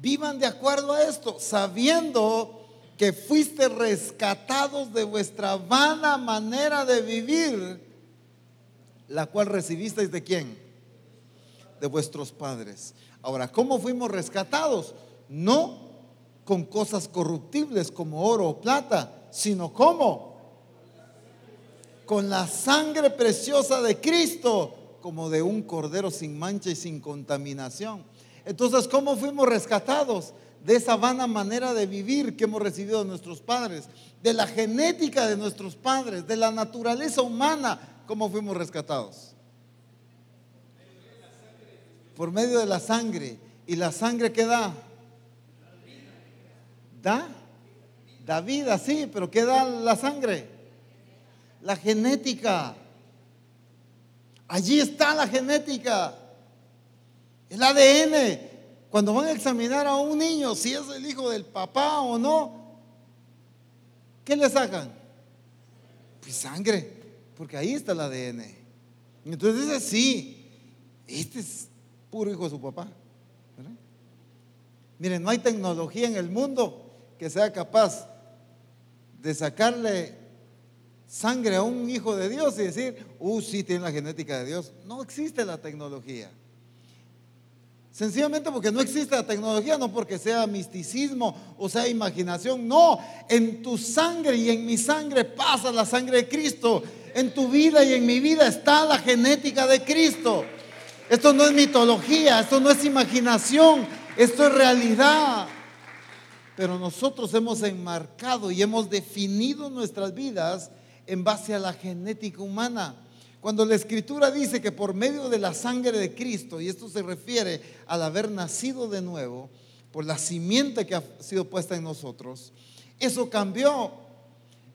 Speaker 1: Vivan de acuerdo a esto, sabiendo que fuiste rescatados de vuestra vana manera de vivir, la cual recibisteis de quién? de vuestros padres. Ahora, ¿cómo fuimos rescatados? No con cosas corruptibles como oro o plata, sino ¿cómo? Con la sangre preciosa de Cristo, como de un cordero sin mancha y sin contaminación. Entonces, ¿cómo fuimos rescatados? De esa vana manera de vivir que hemos recibido de nuestros padres, de la genética de nuestros padres, de la naturaleza humana, ¿cómo fuimos rescatados? por medio de la sangre. ¿Y la sangre qué da? ¿Da? Da vida, sí, pero ¿qué da la sangre? La genética. Allí está la genética. El ADN. Cuando van a examinar a un niño si es el hijo del papá o no, ¿qué le sacan? Pues sangre, porque ahí está el ADN. Entonces dice, sí, este es puro hijo de su papá. Miren, no hay tecnología en el mundo que sea capaz de sacarle sangre a un hijo de Dios y decir, uh, sí tiene la genética de Dios. No existe la tecnología. Sencillamente porque no existe la tecnología, no porque sea misticismo o sea imaginación. No, en tu sangre y en mi sangre pasa la sangre de Cristo. En tu vida y en mi vida está la genética de Cristo. Esto no es mitología, esto no es imaginación, esto es realidad. Pero nosotros hemos enmarcado y hemos definido nuestras vidas en base a la genética humana. Cuando la escritura dice que por medio de la sangre de Cristo, y esto se refiere al haber nacido de nuevo, por la simiente que ha sido puesta en nosotros, eso cambió.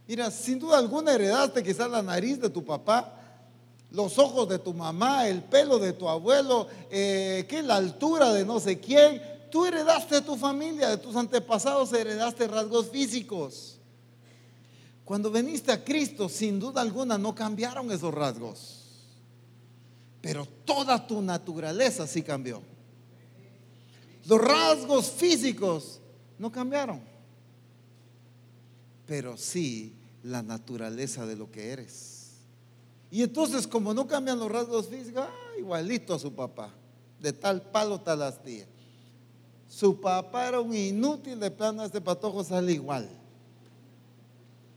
Speaker 1: Mira, sin duda alguna heredaste quizás la nariz de tu papá, los ojos de tu mamá, el pelo de tu abuelo, eh, que la altura de no sé quién. Tú heredaste tu familia, de tus antepasados, heredaste rasgos físicos. Cuando viniste a Cristo, sin duda alguna, no cambiaron esos rasgos. Pero toda tu naturaleza sí cambió. Los rasgos físicos no cambiaron. Pero sí la naturaleza de lo que eres. Y entonces, como no cambian los rasgos físicos, ah, igualito a su papá, de tal palo, tal astilla. Su papá era un inútil, de plano este patojo sale igual.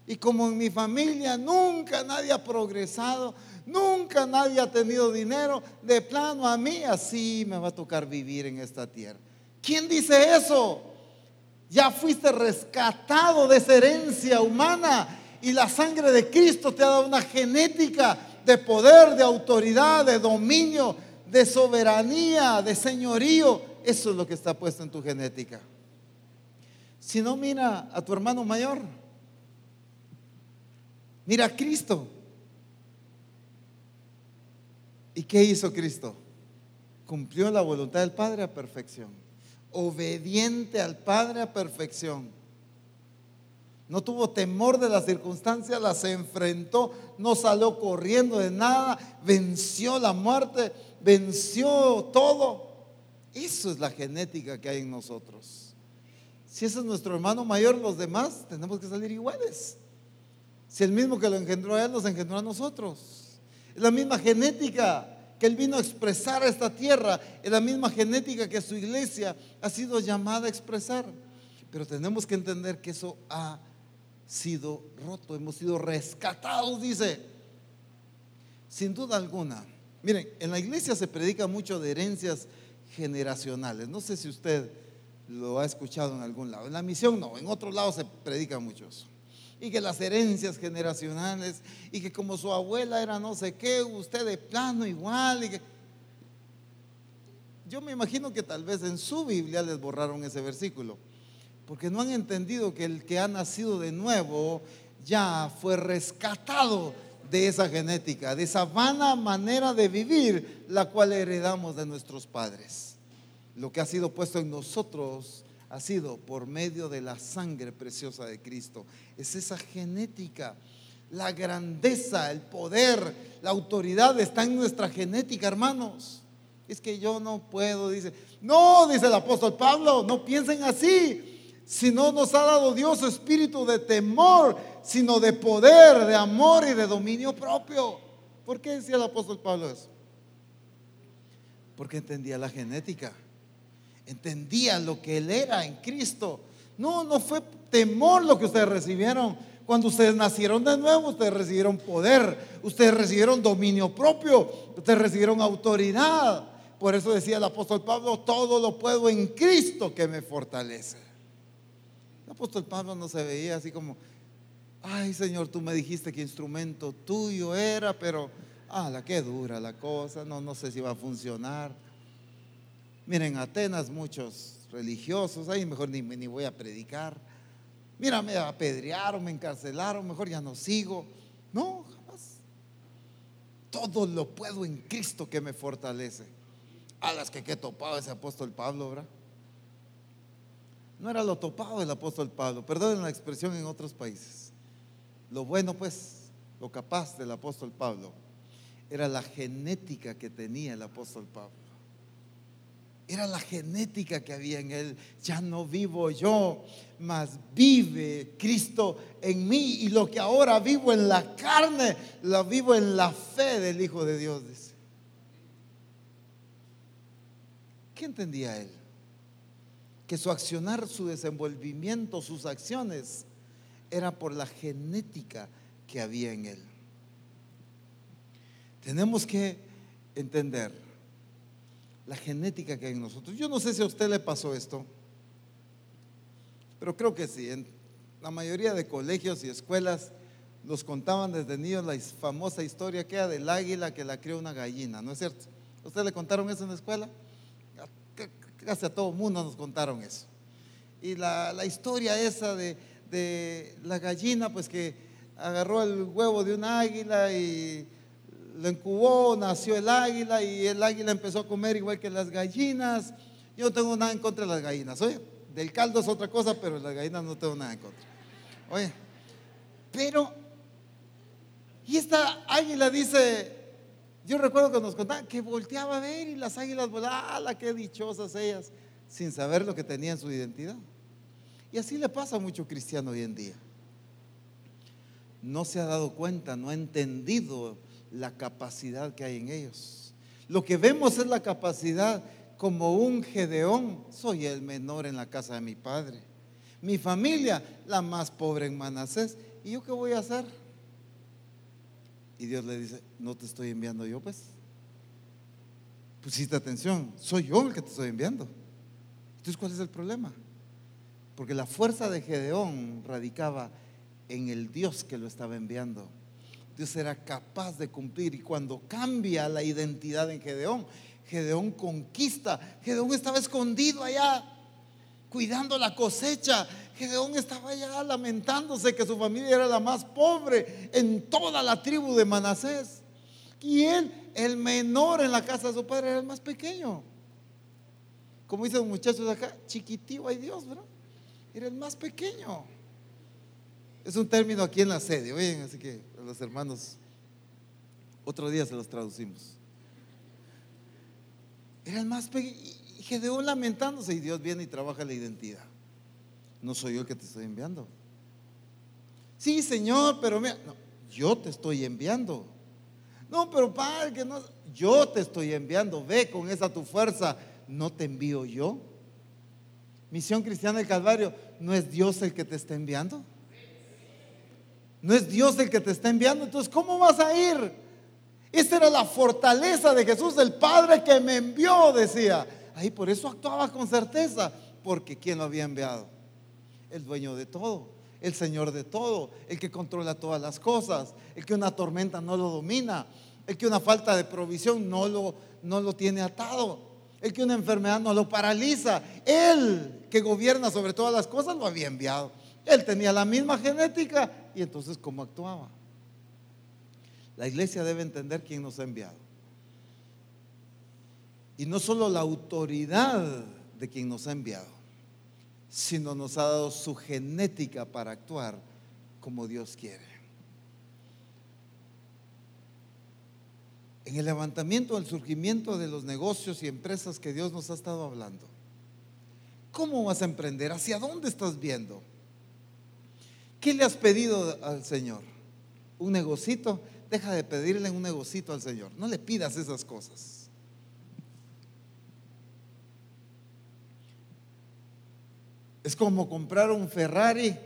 Speaker 1: Y como en mi familia nunca nadie ha progresado, nunca nadie ha tenido dinero, de plano a mí así me va a tocar vivir en esta tierra. ¿Quién dice eso? Ya fuiste rescatado de esa herencia humana y la sangre de Cristo te ha dado una genética de poder, de autoridad, de dominio, de soberanía, de señorío. Eso es lo que está puesto en tu genética. Si no, mira a tu hermano mayor. Mira a Cristo. ¿Y qué hizo Cristo? Cumplió la voluntad del Padre a perfección. Obediente al Padre a perfección. No tuvo temor de las circunstancias, las enfrentó, no salió corriendo de nada, venció la muerte, venció todo. Eso es la genética que hay en nosotros. Si ese es nuestro hermano mayor, los demás tenemos que salir iguales. Si el mismo que lo engendró a él nos engendró a nosotros. Es la misma genética que él vino a expresar a esta tierra. Es la misma genética que su iglesia ha sido llamada a expresar. Pero tenemos que entender que eso ha sido roto, hemos sido rescatados, dice. Sin duda alguna. Miren, en la iglesia se predica mucho de herencias generacionales. No sé si usted lo ha escuchado en algún lado. En la misión no, en otros lados se predica mucho eso. Y que las herencias generacionales, y que como su abuela era no sé qué, usted de plano igual. Y. Yo me imagino que tal vez en su Biblia les borraron ese versículo, porque no han entendido que el que ha nacido de nuevo ya fue rescatado de esa genética, de esa vana manera de vivir, la cual heredamos de nuestros padres lo que ha sido puesto en nosotros ha sido por medio de la sangre preciosa de Cristo. Es esa genética. La grandeza, el poder, la autoridad está en nuestra genética, hermanos. Es que yo no puedo, dice. No, dice el apóstol Pablo, no piensen así. Si no nos ha dado Dios espíritu de temor, sino de poder, de amor y de dominio propio. ¿Por qué decía el apóstol Pablo eso? Porque entendía la genética entendía lo que Él era en Cristo. No, no fue temor lo que ustedes recibieron. Cuando ustedes nacieron de nuevo, ustedes recibieron poder, ustedes recibieron dominio propio, ustedes recibieron autoridad. Por eso decía el apóstol Pablo, todo lo puedo en Cristo que me fortalece. El apóstol Pablo no se veía así como, ay Señor, tú me dijiste que instrumento tuyo era, pero, ah, la que dura la cosa, no, no sé si va a funcionar. Miren, Atenas muchos religiosos, ahí mejor ni, ni voy a predicar. Mira, me apedrearon, me encarcelaron, mejor ya no sigo. No, jamás. Todo lo puedo en Cristo que me fortalece. A las que he topado ese apóstol Pablo, ¿verdad? No era lo topado del apóstol Pablo, perdonen la expresión en otros países. Lo bueno, pues, lo capaz del apóstol Pablo, era la genética que tenía el apóstol Pablo. Era la genética que había en él. Ya no vivo yo, mas vive Cristo en mí. Y lo que ahora vivo en la carne, lo vivo en la fe del Hijo de Dios. ¿Qué entendía él? Que su accionar, su desenvolvimiento, sus acciones, era por la genética que había en él. Tenemos que entender la genética que hay en nosotros. Yo no sé si a usted le pasó esto, pero creo que sí. En la mayoría de colegios y escuelas nos contaban desde niños la famosa historia que era del águila que la crió una gallina, ¿no es cierto? ¿Usted le contaron eso en la escuela? Casi a todo mundo nos contaron eso. Y la, la historia esa de, de la gallina, pues que agarró el huevo de un águila y lo incubó, nació el águila y el águila empezó a comer igual que las gallinas. Yo no tengo nada en contra de las gallinas. Oye, del caldo es otra cosa, pero las gallinas no tengo nada en contra. Oye, pero, y esta águila dice, yo recuerdo que nos contaban que volteaba a ver y las águilas volaban, ¡ah, qué dichosas ellas! Sin saber lo que tenía en su identidad. Y así le pasa a mucho cristiano hoy en día. No se ha dado cuenta, no ha entendido la capacidad que hay en ellos. Lo que vemos es la capacidad como un Gedeón. Soy el menor en la casa de mi padre. Mi familia, la más pobre en Manasés. ¿Y yo qué voy a hacer? Y Dios le dice, no te estoy enviando yo, pues. Pusiste atención, soy yo el que te estoy enviando. Entonces, ¿cuál es el problema? Porque la fuerza de Gedeón radicaba en el Dios que lo estaba enviando. Dios era capaz de cumplir. Y cuando cambia la identidad en Gedeón, Gedeón conquista. Gedeón estaba escondido allá, cuidando la cosecha. Gedeón estaba allá lamentándose que su familia era la más pobre en toda la tribu de Manasés. Y él, el menor en la casa de su padre, era el más pequeño. Como dicen los muchachos acá, chiquitito, ay Dios, ¿verdad? Era el más pequeño. Es un término aquí en la sede, oyen, así que los hermanos, otro día se los traducimos. Era el más pequeño. Y Gedeón lamentándose y Dios viene y trabaja la identidad. no soy yo el que te estoy enviando. Sí, Señor, pero mira, yo te estoy enviando. No, pero Padre, que no, yo te estoy enviando. Ve con esa tu fuerza, no te envío yo. Misión Cristiana del Calvario, ¿no es Dios el que te está enviando? No es Dios el que te está enviando. Entonces, ¿cómo vas a ir? Esa era la fortaleza de Jesús, el Padre que me envió, decía. Ahí por eso actuaba con certeza, porque ¿quién lo había enviado? El dueño de todo, el Señor de todo, el que controla todas las cosas, el que una tormenta no lo domina, el que una falta de provisión no lo, no lo tiene atado, el que una enfermedad no lo paraliza. Él que gobierna sobre todas las cosas lo había enviado. Él tenía la misma genética y entonces cómo actuaba. La iglesia debe entender quién nos ha enviado. Y no solo la autoridad de quien nos ha enviado, sino nos ha dado su genética para actuar como Dios quiere. En el levantamiento, el surgimiento de los negocios y empresas que Dios nos ha estado hablando, ¿cómo vas a emprender? ¿Hacia dónde estás viendo? ¿Qué le has pedido al Señor? ¿Un negocito? Deja de pedirle un negocito al Señor. No le pidas esas cosas. Es como comprar un Ferrari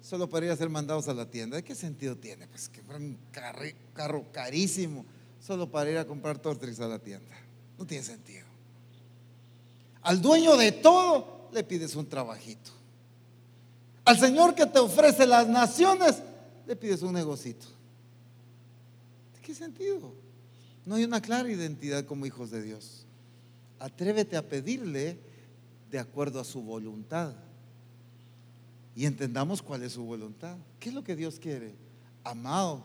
Speaker 1: solo para ir a ser mandados a la tienda. ¿De qué sentido tiene? Pues que un carro carísimo solo para ir a comprar Tortrix a la tienda. No tiene sentido. Al dueño de todo le pides un trabajito. Al Señor que te ofrece las naciones, le pides un negocito. ¿De qué sentido? No hay una clara identidad como hijos de Dios. Atrévete a pedirle de acuerdo a su voluntad. Y entendamos cuál es su voluntad. ¿Qué es lo que Dios quiere? Amado,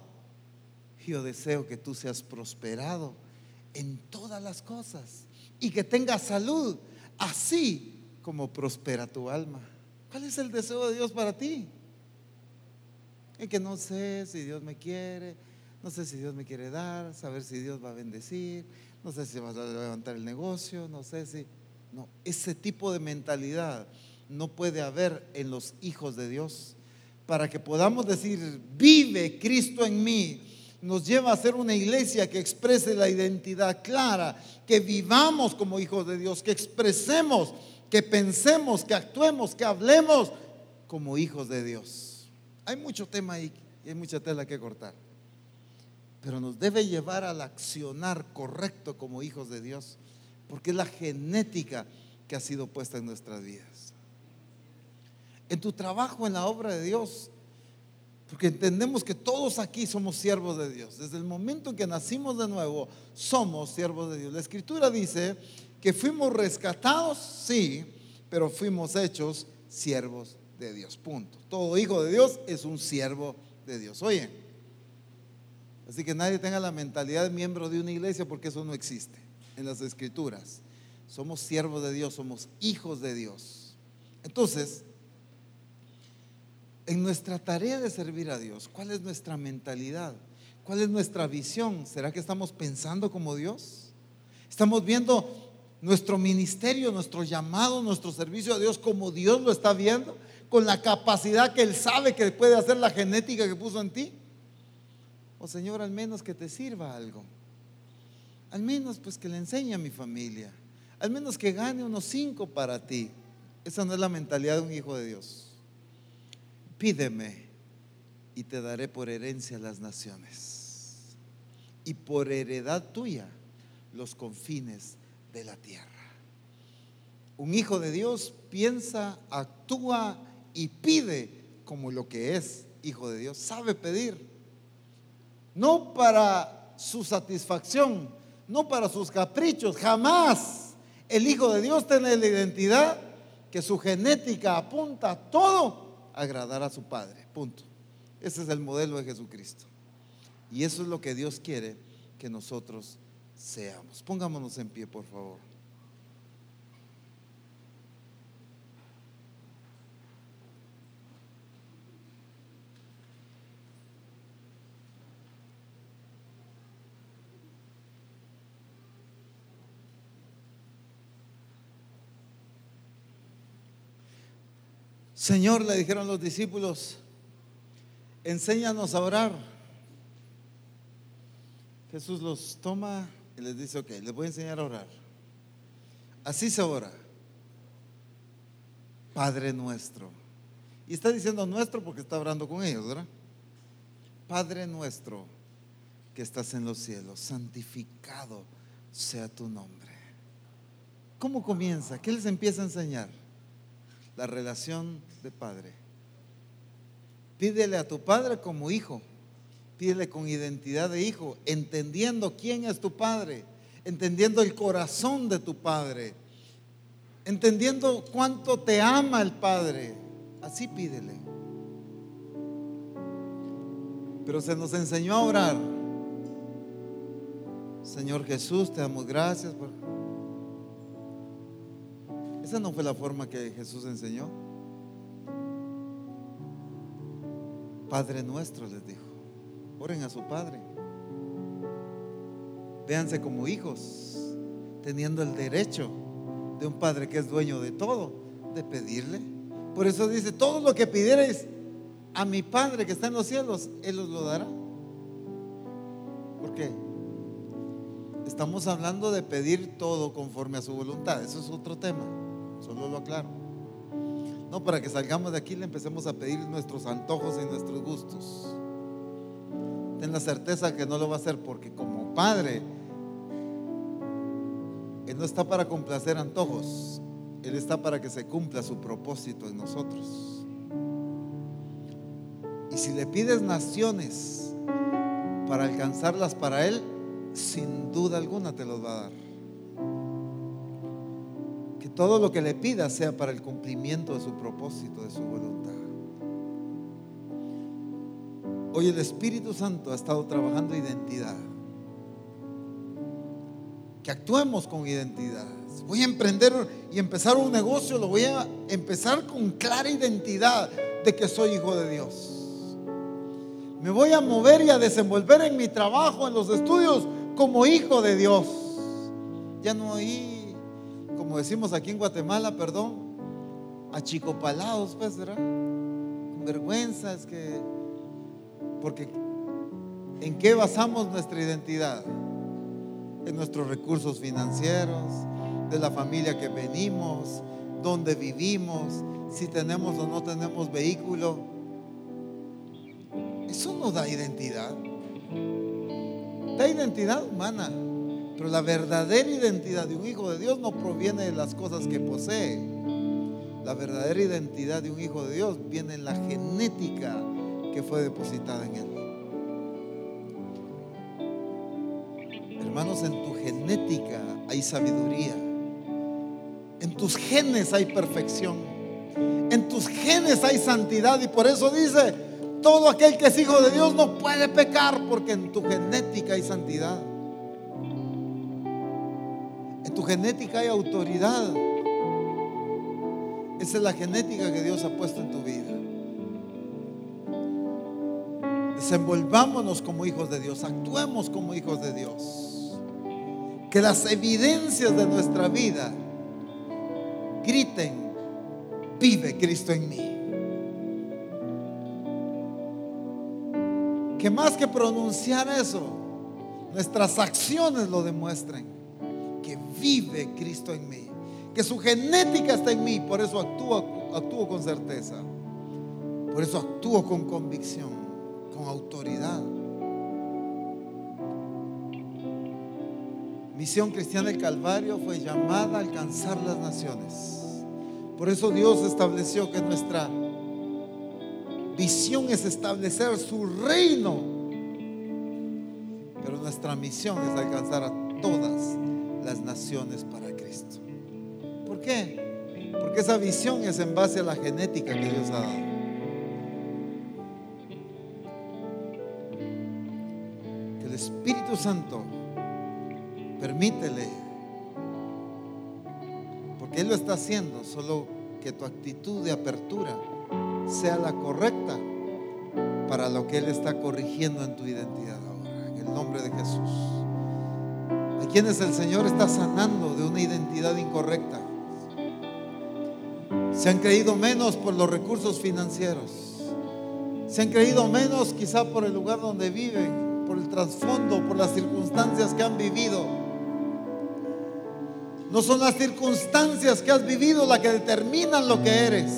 Speaker 1: yo deseo que tú seas prosperado en todas las cosas y que tengas salud, así como prospera tu alma. ¿Cuál es el deseo de Dios para ti? Es que no sé si Dios me quiere, no sé si Dios me quiere dar, saber si Dios va a bendecir, no sé si va a levantar el negocio, no sé si... No, ese tipo de mentalidad no puede haber en los hijos de Dios. Para que podamos decir, vive Cristo en mí, nos lleva a ser una iglesia que exprese la identidad clara, que vivamos como hijos de Dios, que expresemos que pensemos, que actuemos, que hablemos como hijos de Dios. Hay mucho tema ahí y hay mucha tela que cortar. Pero nos debe llevar al accionar correcto como hijos de Dios, porque es la genética que ha sido puesta en nuestras vidas. En tu trabajo, en la obra de Dios, porque entendemos que todos aquí somos siervos de Dios. Desde el momento en que nacimos de nuevo, somos siervos de Dios. La escritura dice que fuimos rescatados, sí, pero fuimos hechos siervos de Dios. Punto. Todo hijo de Dios es un siervo de Dios. Oye, así que nadie tenga la mentalidad de miembro de una iglesia porque eso no existe en las escrituras. Somos siervos de Dios, somos hijos de Dios. Entonces, en nuestra tarea de servir a Dios, ¿cuál es nuestra mentalidad? ¿Cuál es nuestra visión? ¿Será que estamos pensando como Dios? ¿Estamos viendo nuestro ministerio, nuestro llamado, nuestro servicio a Dios como Dios lo está viendo, con la capacidad que Él sabe que puede hacer la genética que puso en ti. O Señor, al menos que te sirva algo. Al menos pues que le enseñe a mi familia. Al menos que gane unos cinco para ti. Esa no es la mentalidad de un hijo de Dios. Pídeme y te daré por herencia las naciones. Y por heredad tuya los confines de la tierra. Un hijo de Dios piensa, actúa y pide como lo que es hijo de Dios. Sabe pedir. No para su satisfacción, no para sus caprichos. Jamás el hijo de Dios tiene la identidad que su genética apunta a todo a agradar a su Padre. Punto. Ese es el modelo de Jesucristo. Y eso es lo que Dios quiere que nosotros seamos. Pongámonos en pie, por favor. Señor, le dijeron los discípulos, enséñanos a orar. Jesús los toma y les dice, ok, les voy a enseñar a orar. Así se ora. Padre nuestro. Y está diciendo nuestro porque está orando con ellos, ¿verdad? Padre nuestro que estás en los cielos, santificado sea tu nombre. ¿Cómo comienza? ¿Qué les empieza a enseñar? La relación de padre. Pídele a tu padre como hijo. Pídele con identidad de hijo, entendiendo quién es tu padre, entendiendo el corazón de tu padre, entendiendo cuánto te ama el padre. Así pídele. Pero se nos enseñó a orar. Señor Jesús, te damos gracias por... Esa no fue la forma que Jesús enseñó. Padre nuestro les dijo, oren a su Padre. Véanse como hijos, teniendo el derecho de un Padre que es dueño de todo, de pedirle. Por eso dice, todo lo que pidierais a mi Padre que está en los cielos, Él os lo dará. ¿Por qué? Estamos hablando de pedir todo conforme a su voluntad. Eso es otro tema. Solo lo aclaro. No para que salgamos de aquí y le empecemos a pedir nuestros antojos y nuestros gustos. Ten la certeza que no lo va a hacer porque como padre, Él no está para complacer antojos, Él está para que se cumpla su propósito en nosotros. Y si le pides naciones para alcanzarlas para Él, sin duda alguna te los va a dar todo lo que le pida sea para el cumplimiento de su propósito, de su voluntad. Hoy el Espíritu Santo ha estado trabajando identidad. Que actuemos con identidad. Voy a emprender y empezar un negocio, lo voy a empezar con clara identidad de que soy hijo de Dios. Me voy a mover y a desenvolver en mi trabajo, en los estudios, como hijo de Dios. Ya no hay como decimos aquí en Guatemala, perdón, achicopalados, pues, ¿verdad? Con vergüenza, es que, porque ¿en qué basamos nuestra identidad? En nuestros recursos financieros, de la familia que venimos, donde vivimos, si tenemos o no tenemos vehículo. Eso no da identidad. Da identidad humana. Pero la verdadera identidad de un hijo de Dios no proviene de las cosas que posee. La verdadera identidad de un hijo de Dios viene en la genética que fue depositada en él. Hermanos, en tu genética hay sabiduría. En tus genes hay perfección. En tus genes hay santidad. Y por eso dice, todo aquel que es hijo de Dios no puede pecar porque en tu genética hay santidad tu genética hay autoridad. Esa es la genética que Dios ha puesto en tu vida. Desenvolvámonos como hijos de Dios, actuemos como hijos de Dios. Que las evidencias de nuestra vida griten, vive Cristo en mí. Que más que pronunciar eso, nuestras acciones lo demuestren. Vive Cristo en mí, que su genética está en mí, por eso actúo, actúo con certeza, por eso actúo con convicción, autoridad. Misión Cristiana del Calvario fue llamada a alcanzar las naciones. Por eso Dios estableció que nuestra visión es establecer su reino. Pero nuestra misión es alcanzar a todas las naciones para Cristo. ¿Por qué? Porque esa visión es en base a la genética que Dios ha dado. Santo permítele, porque Él lo está haciendo, solo que tu actitud de apertura sea la correcta para lo que Él está corrigiendo en tu identidad ahora, en el nombre de Jesús quienes el Señor está sanando de una identidad incorrecta. Se han creído menos por los recursos financieros. Se han creído menos quizá por el lugar donde viven, por el trasfondo, por las circunstancias que han vivido. No son las circunstancias que has vivido las que determinan lo que eres.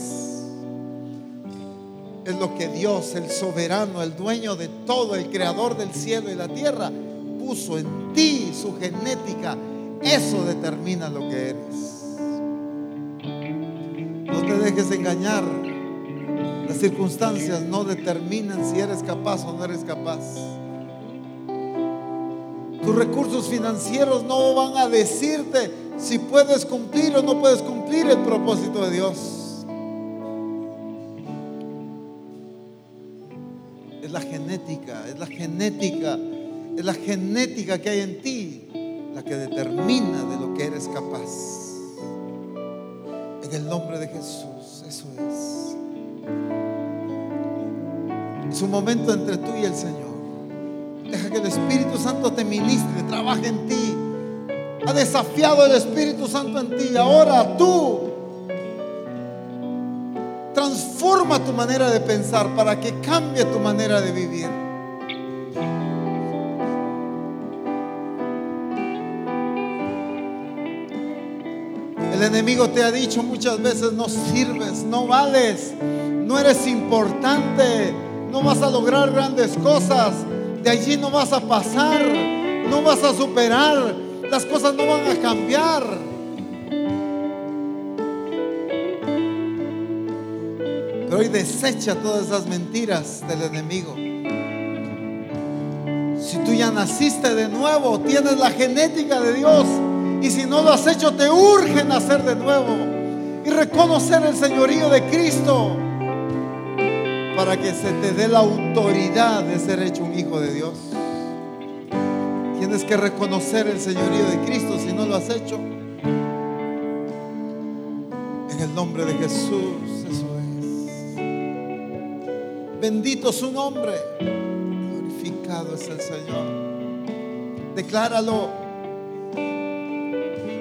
Speaker 1: Es lo que Dios, el soberano, el dueño de todo, el creador del cielo y la tierra, puso en ti, su genética. Eso determina lo que eres. No te dejes engañar. Las circunstancias no determinan si eres capaz o no eres capaz. Tus recursos financieros no van a decirte si puedes cumplir o no puedes cumplir el propósito de Dios. Es la genética, es la genética, es la genética que hay en ti la que determina de lo que eres capaz. En el nombre de Jesús, eso es. Es un momento entre tú y el Señor. Que el Espíritu Santo te ministre, trabaje en ti. Ha desafiado el Espíritu Santo en ti. Ahora tú transforma tu manera de pensar para que cambie tu manera de vivir. enemigo te ha dicho muchas veces, no sirves, no vales, no eres importante, no vas a lograr grandes cosas, de allí no vas a pasar, no vas a superar, las cosas no van a cambiar. Pero hoy desecha todas esas mentiras del enemigo. Si tú ya naciste de nuevo, tienes la genética de Dios, y si no lo has hecho, te urge nacer de nuevo y reconocer el señorío de Cristo para que se te dé la autoridad de ser hecho un hijo de Dios. Tienes que reconocer el señorío de Cristo si no lo has hecho. En el nombre de Jesús, eso es. Bendito su nombre. Glorificado es el Señor. Decláralo.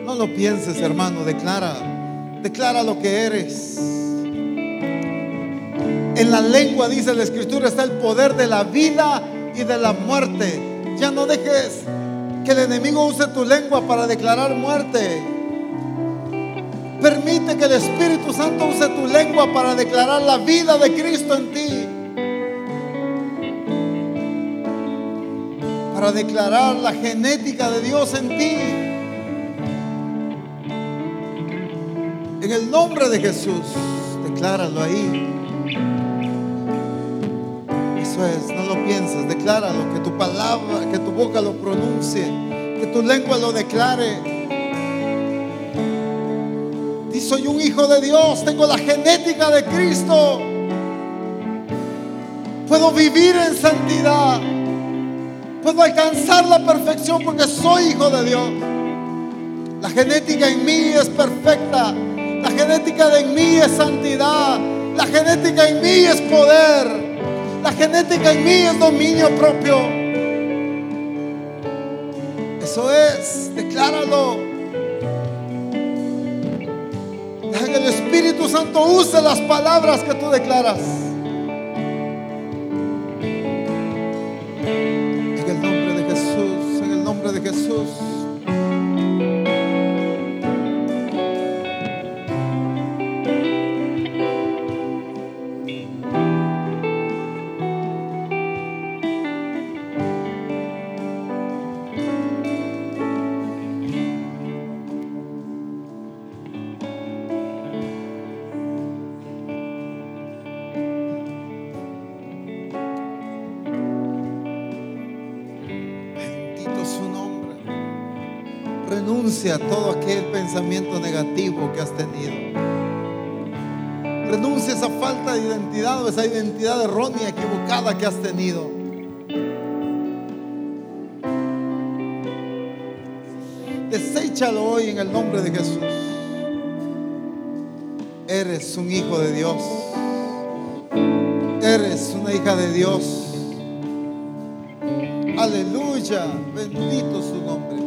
Speaker 1: No lo pienses, hermano, declara, declara lo que eres. En la lengua, dice la escritura, está el poder de la vida y de la muerte. Ya no dejes que el enemigo use tu lengua para declarar muerte. Permite que el Espíritu Santo use tu lengua para declarar la vida de Cristo en ti. Para declarar la genética de Dios en ti. En el nombre de Jesús, decláralo ahí. No lo pienses, decláralo, que tu palabra, que tu boca lo pronuncie, que tu lengua lo declare. Y soy un hijo de Dios, tengo la genética de Cristo. Puedo vivir en santidad. Puedo alcanzar la perfección porque soy hijo de Dios. La genética en mí es perfecta. La genética en mí es santidad. La genética en mí es poder. La genética en mí es dominio propio. Eso es, decláralo. Deja el Espíritu Santo use las palabras que tú declaras. En el nombre de Jesús, en el nombre de Jesús. A todo aquel pensamiento negativo que has tenido. Renuncia a esa falta de identidad o esa identidad errónea, equivocada que has tenido. Deséchalo hoy en el nombre de Jesús. Eres un hijo de Dios. Eres una hija de Dios. Aleluya. Bendito su nombre.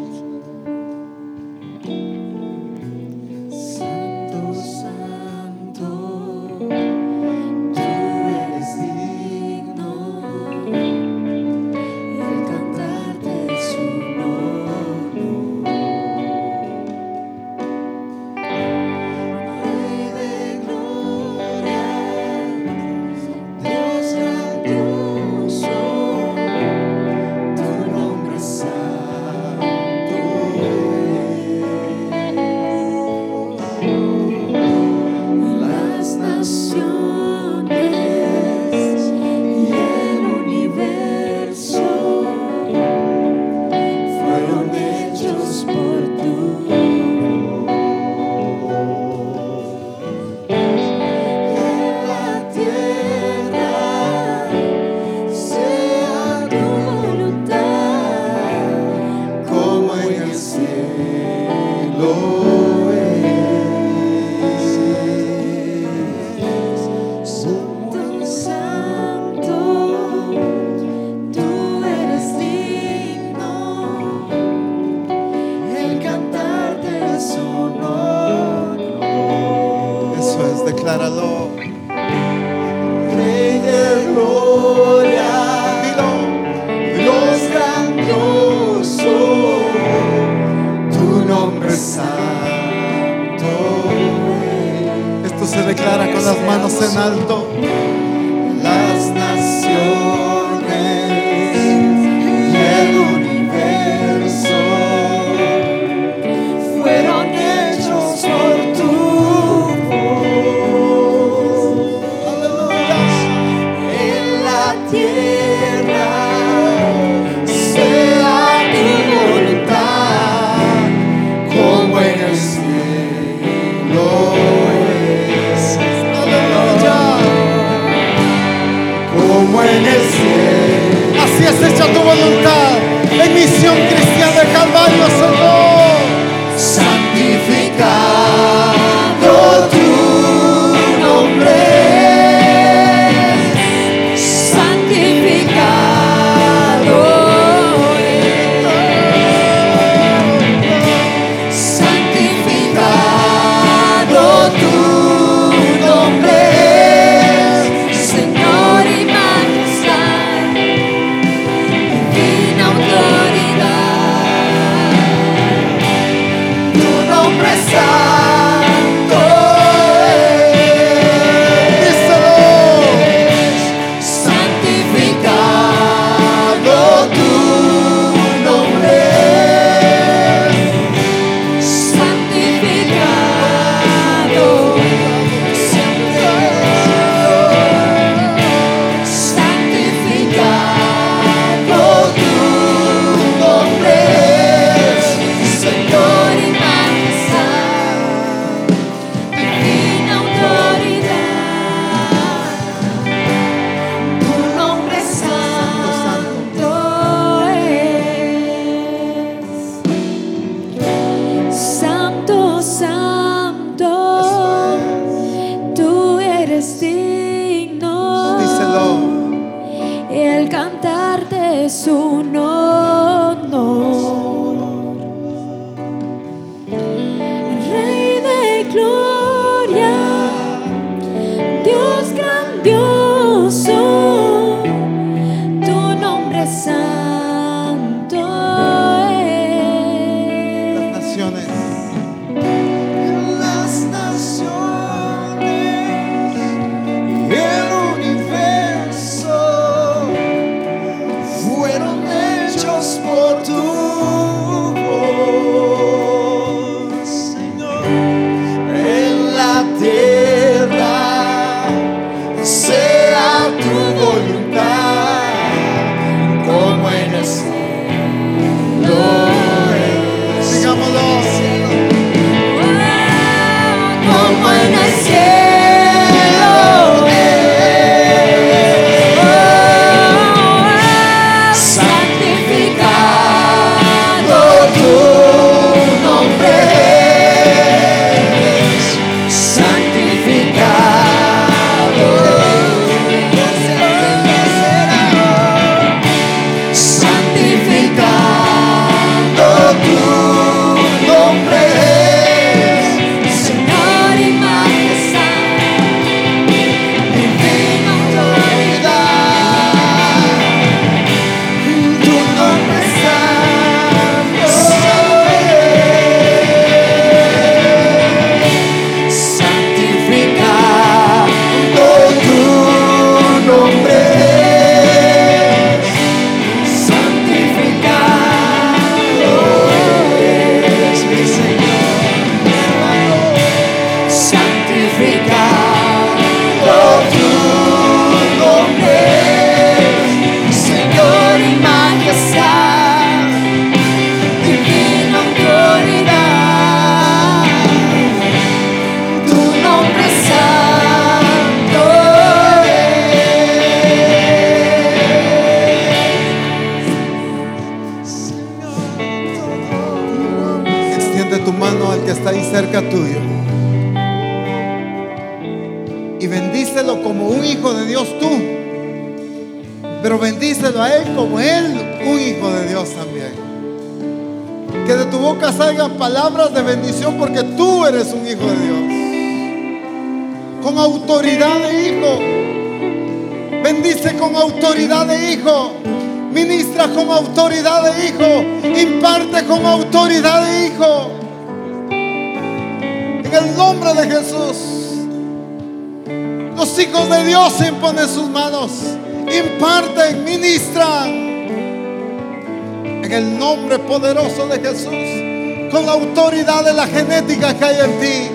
Speaker 2: Autoridad de
Speaker 1: la genética que hay en ti.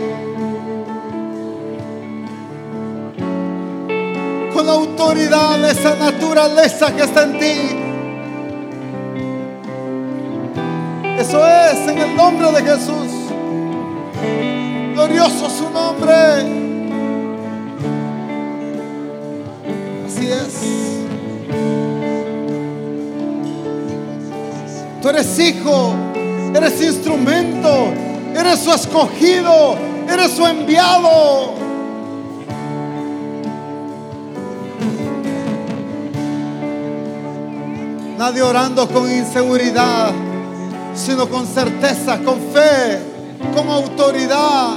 Speaker 1: Con la autoridad de esa naturaleza que está en ti. Eso es en el nombre de Jesús. Glorioso su nombre. Así es. Tú eres hijo, eres instrumento, eres su escogido, eres su enviado. Nadie orando con inseguridad, sino con certeza, con fe, con autoridad.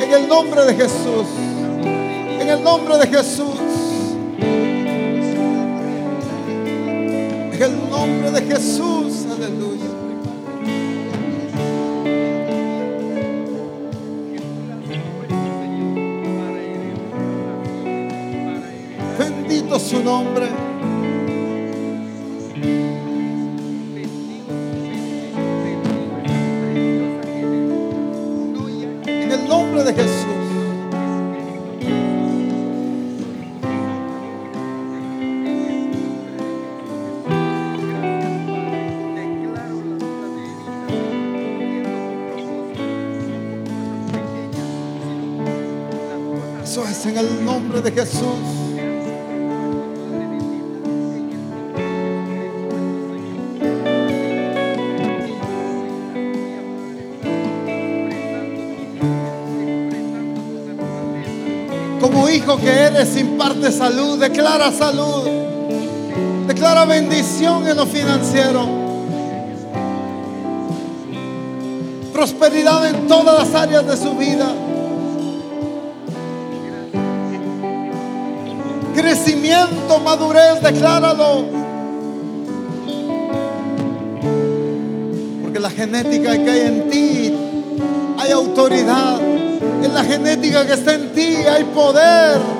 Speaker 1: En el nombre de Jesús. En el nombre de Jesús. En el nombre de Jesús. Nombre. En el nombre de Jesús. En el nombre de Jesús. Eres, imparte salud, declara salud, declara bendición en lo financiero, prosperidad en todas las áreas de su vida, crecimiento, madurez, decláralo. Porque la genética que hay en ti hay autoridad. En la genética que está en ti hay poder.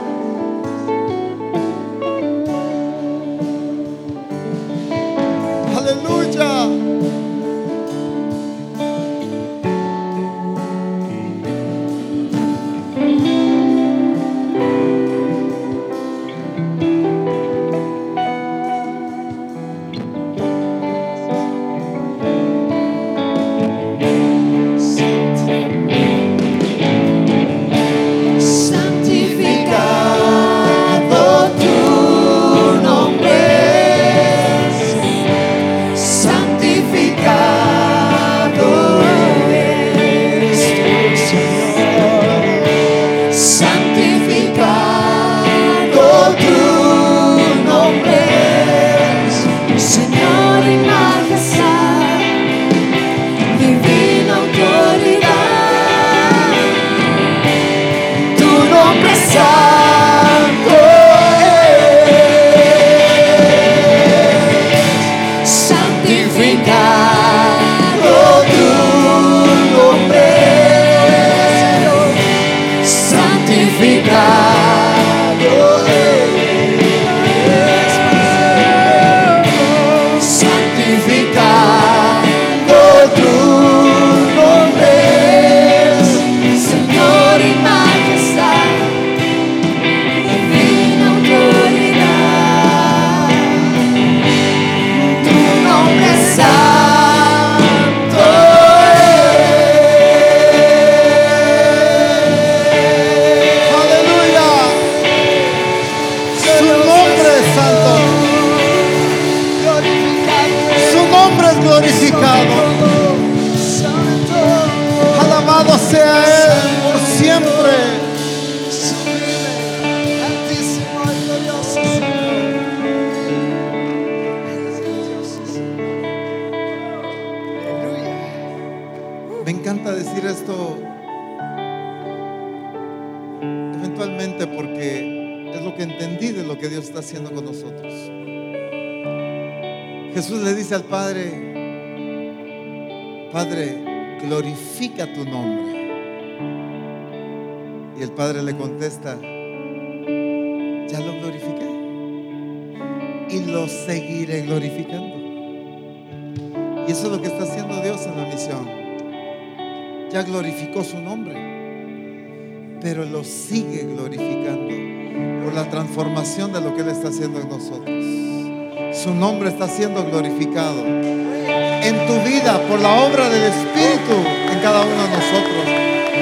Speaker 1: Siendo glorificado en tu vida por la obra del Espíritu en cada uno de nosotros.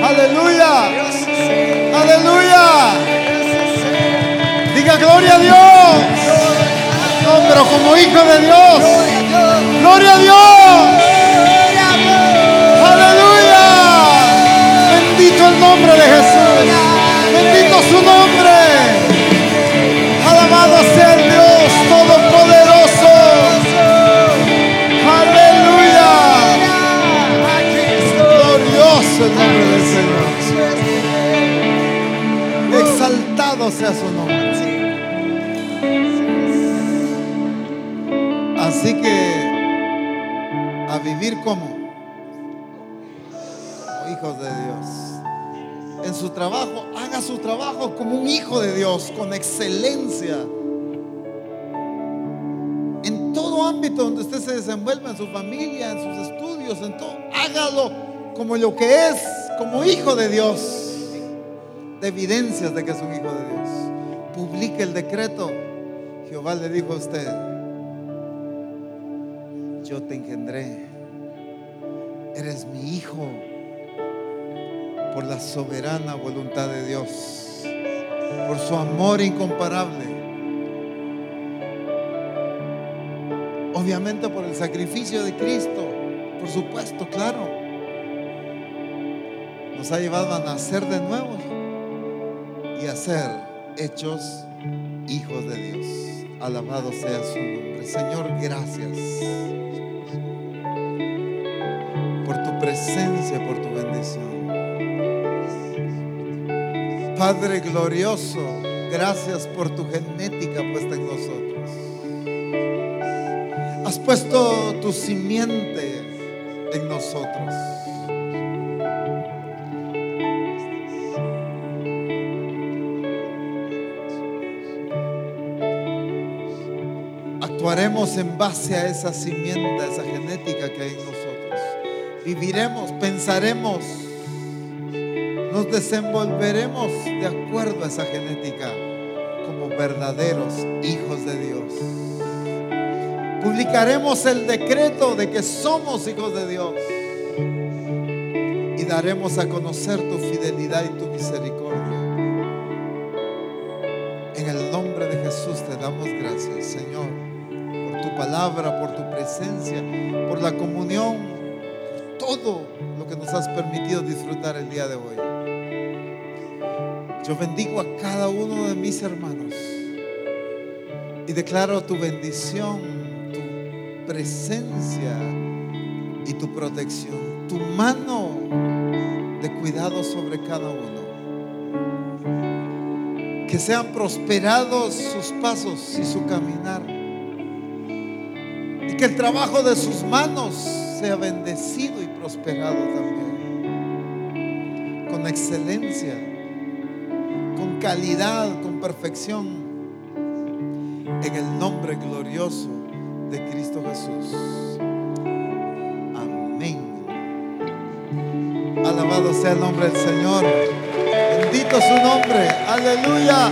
Speaker 1: Aleluya, aleluya. Diga gloria a Dios. Pero como hijo de Dios. Gloria a Dios. Aleluya. Bendito el nombre de Jesús. Bendito su nombre. El nombre del Señor. Exaltado sea su nombre. Así que a vivir como hijos de Dios. En su trabajo, haga su trabajo como un hijo de Dios, con excelencia. En todo ámbito donde usted se desenvuelva, en su familia, en sus estudios, en todo, hágalo como lo que es, como hijo de Dios. De evidencias de que es un hijo de Dios. Publique el decreto. Jehová le dijo a usted, yo te engendré, eres mi hijo por la soberana voluntad de Dios, por su amor incomparable. Obviamente por el sacrificio de Cristo, por supuesto, claro. Nos ha llevado a nacer de nuevo y a ser hechos hijos de Dios. Alabado sea su nombre. Señor, gracias por tu presencia, por tu bendición. Padre glorioso, gracias por tu genética puesta en nosotros. Has puesto tu simiente en nosotros. Actuaremos en base a esa simiente, a esa genética que hay en nosotros. Viviremos, pensaremos, nos desenvolveremos de acuerdo a esa genética como verdaderos hijos de Dios. Publicaremos el decreto de que somos hijos de Dios y daremos a conocer tu fidelidad y tu misericordia. Palabra, por tu presencia, por la comunión, por todo lo que nos has permitido disfrutar el día de hoy. Yo bendigo a cada uno de mis hermanos y declaro tu bendición, tu presencia y tu protección, tu mano de cuidado sobre cada uno. Que sean prosperados sus pasos y su caminar. Que el trabajo de sus manos sea bendecido y prosperado también. Con excelencia, con calidad, con perfección. En el nombre glorioso de Cristo Jesús. Amén. Alabado sea el nombre del Señor. Bendito su nombre. Aleluya.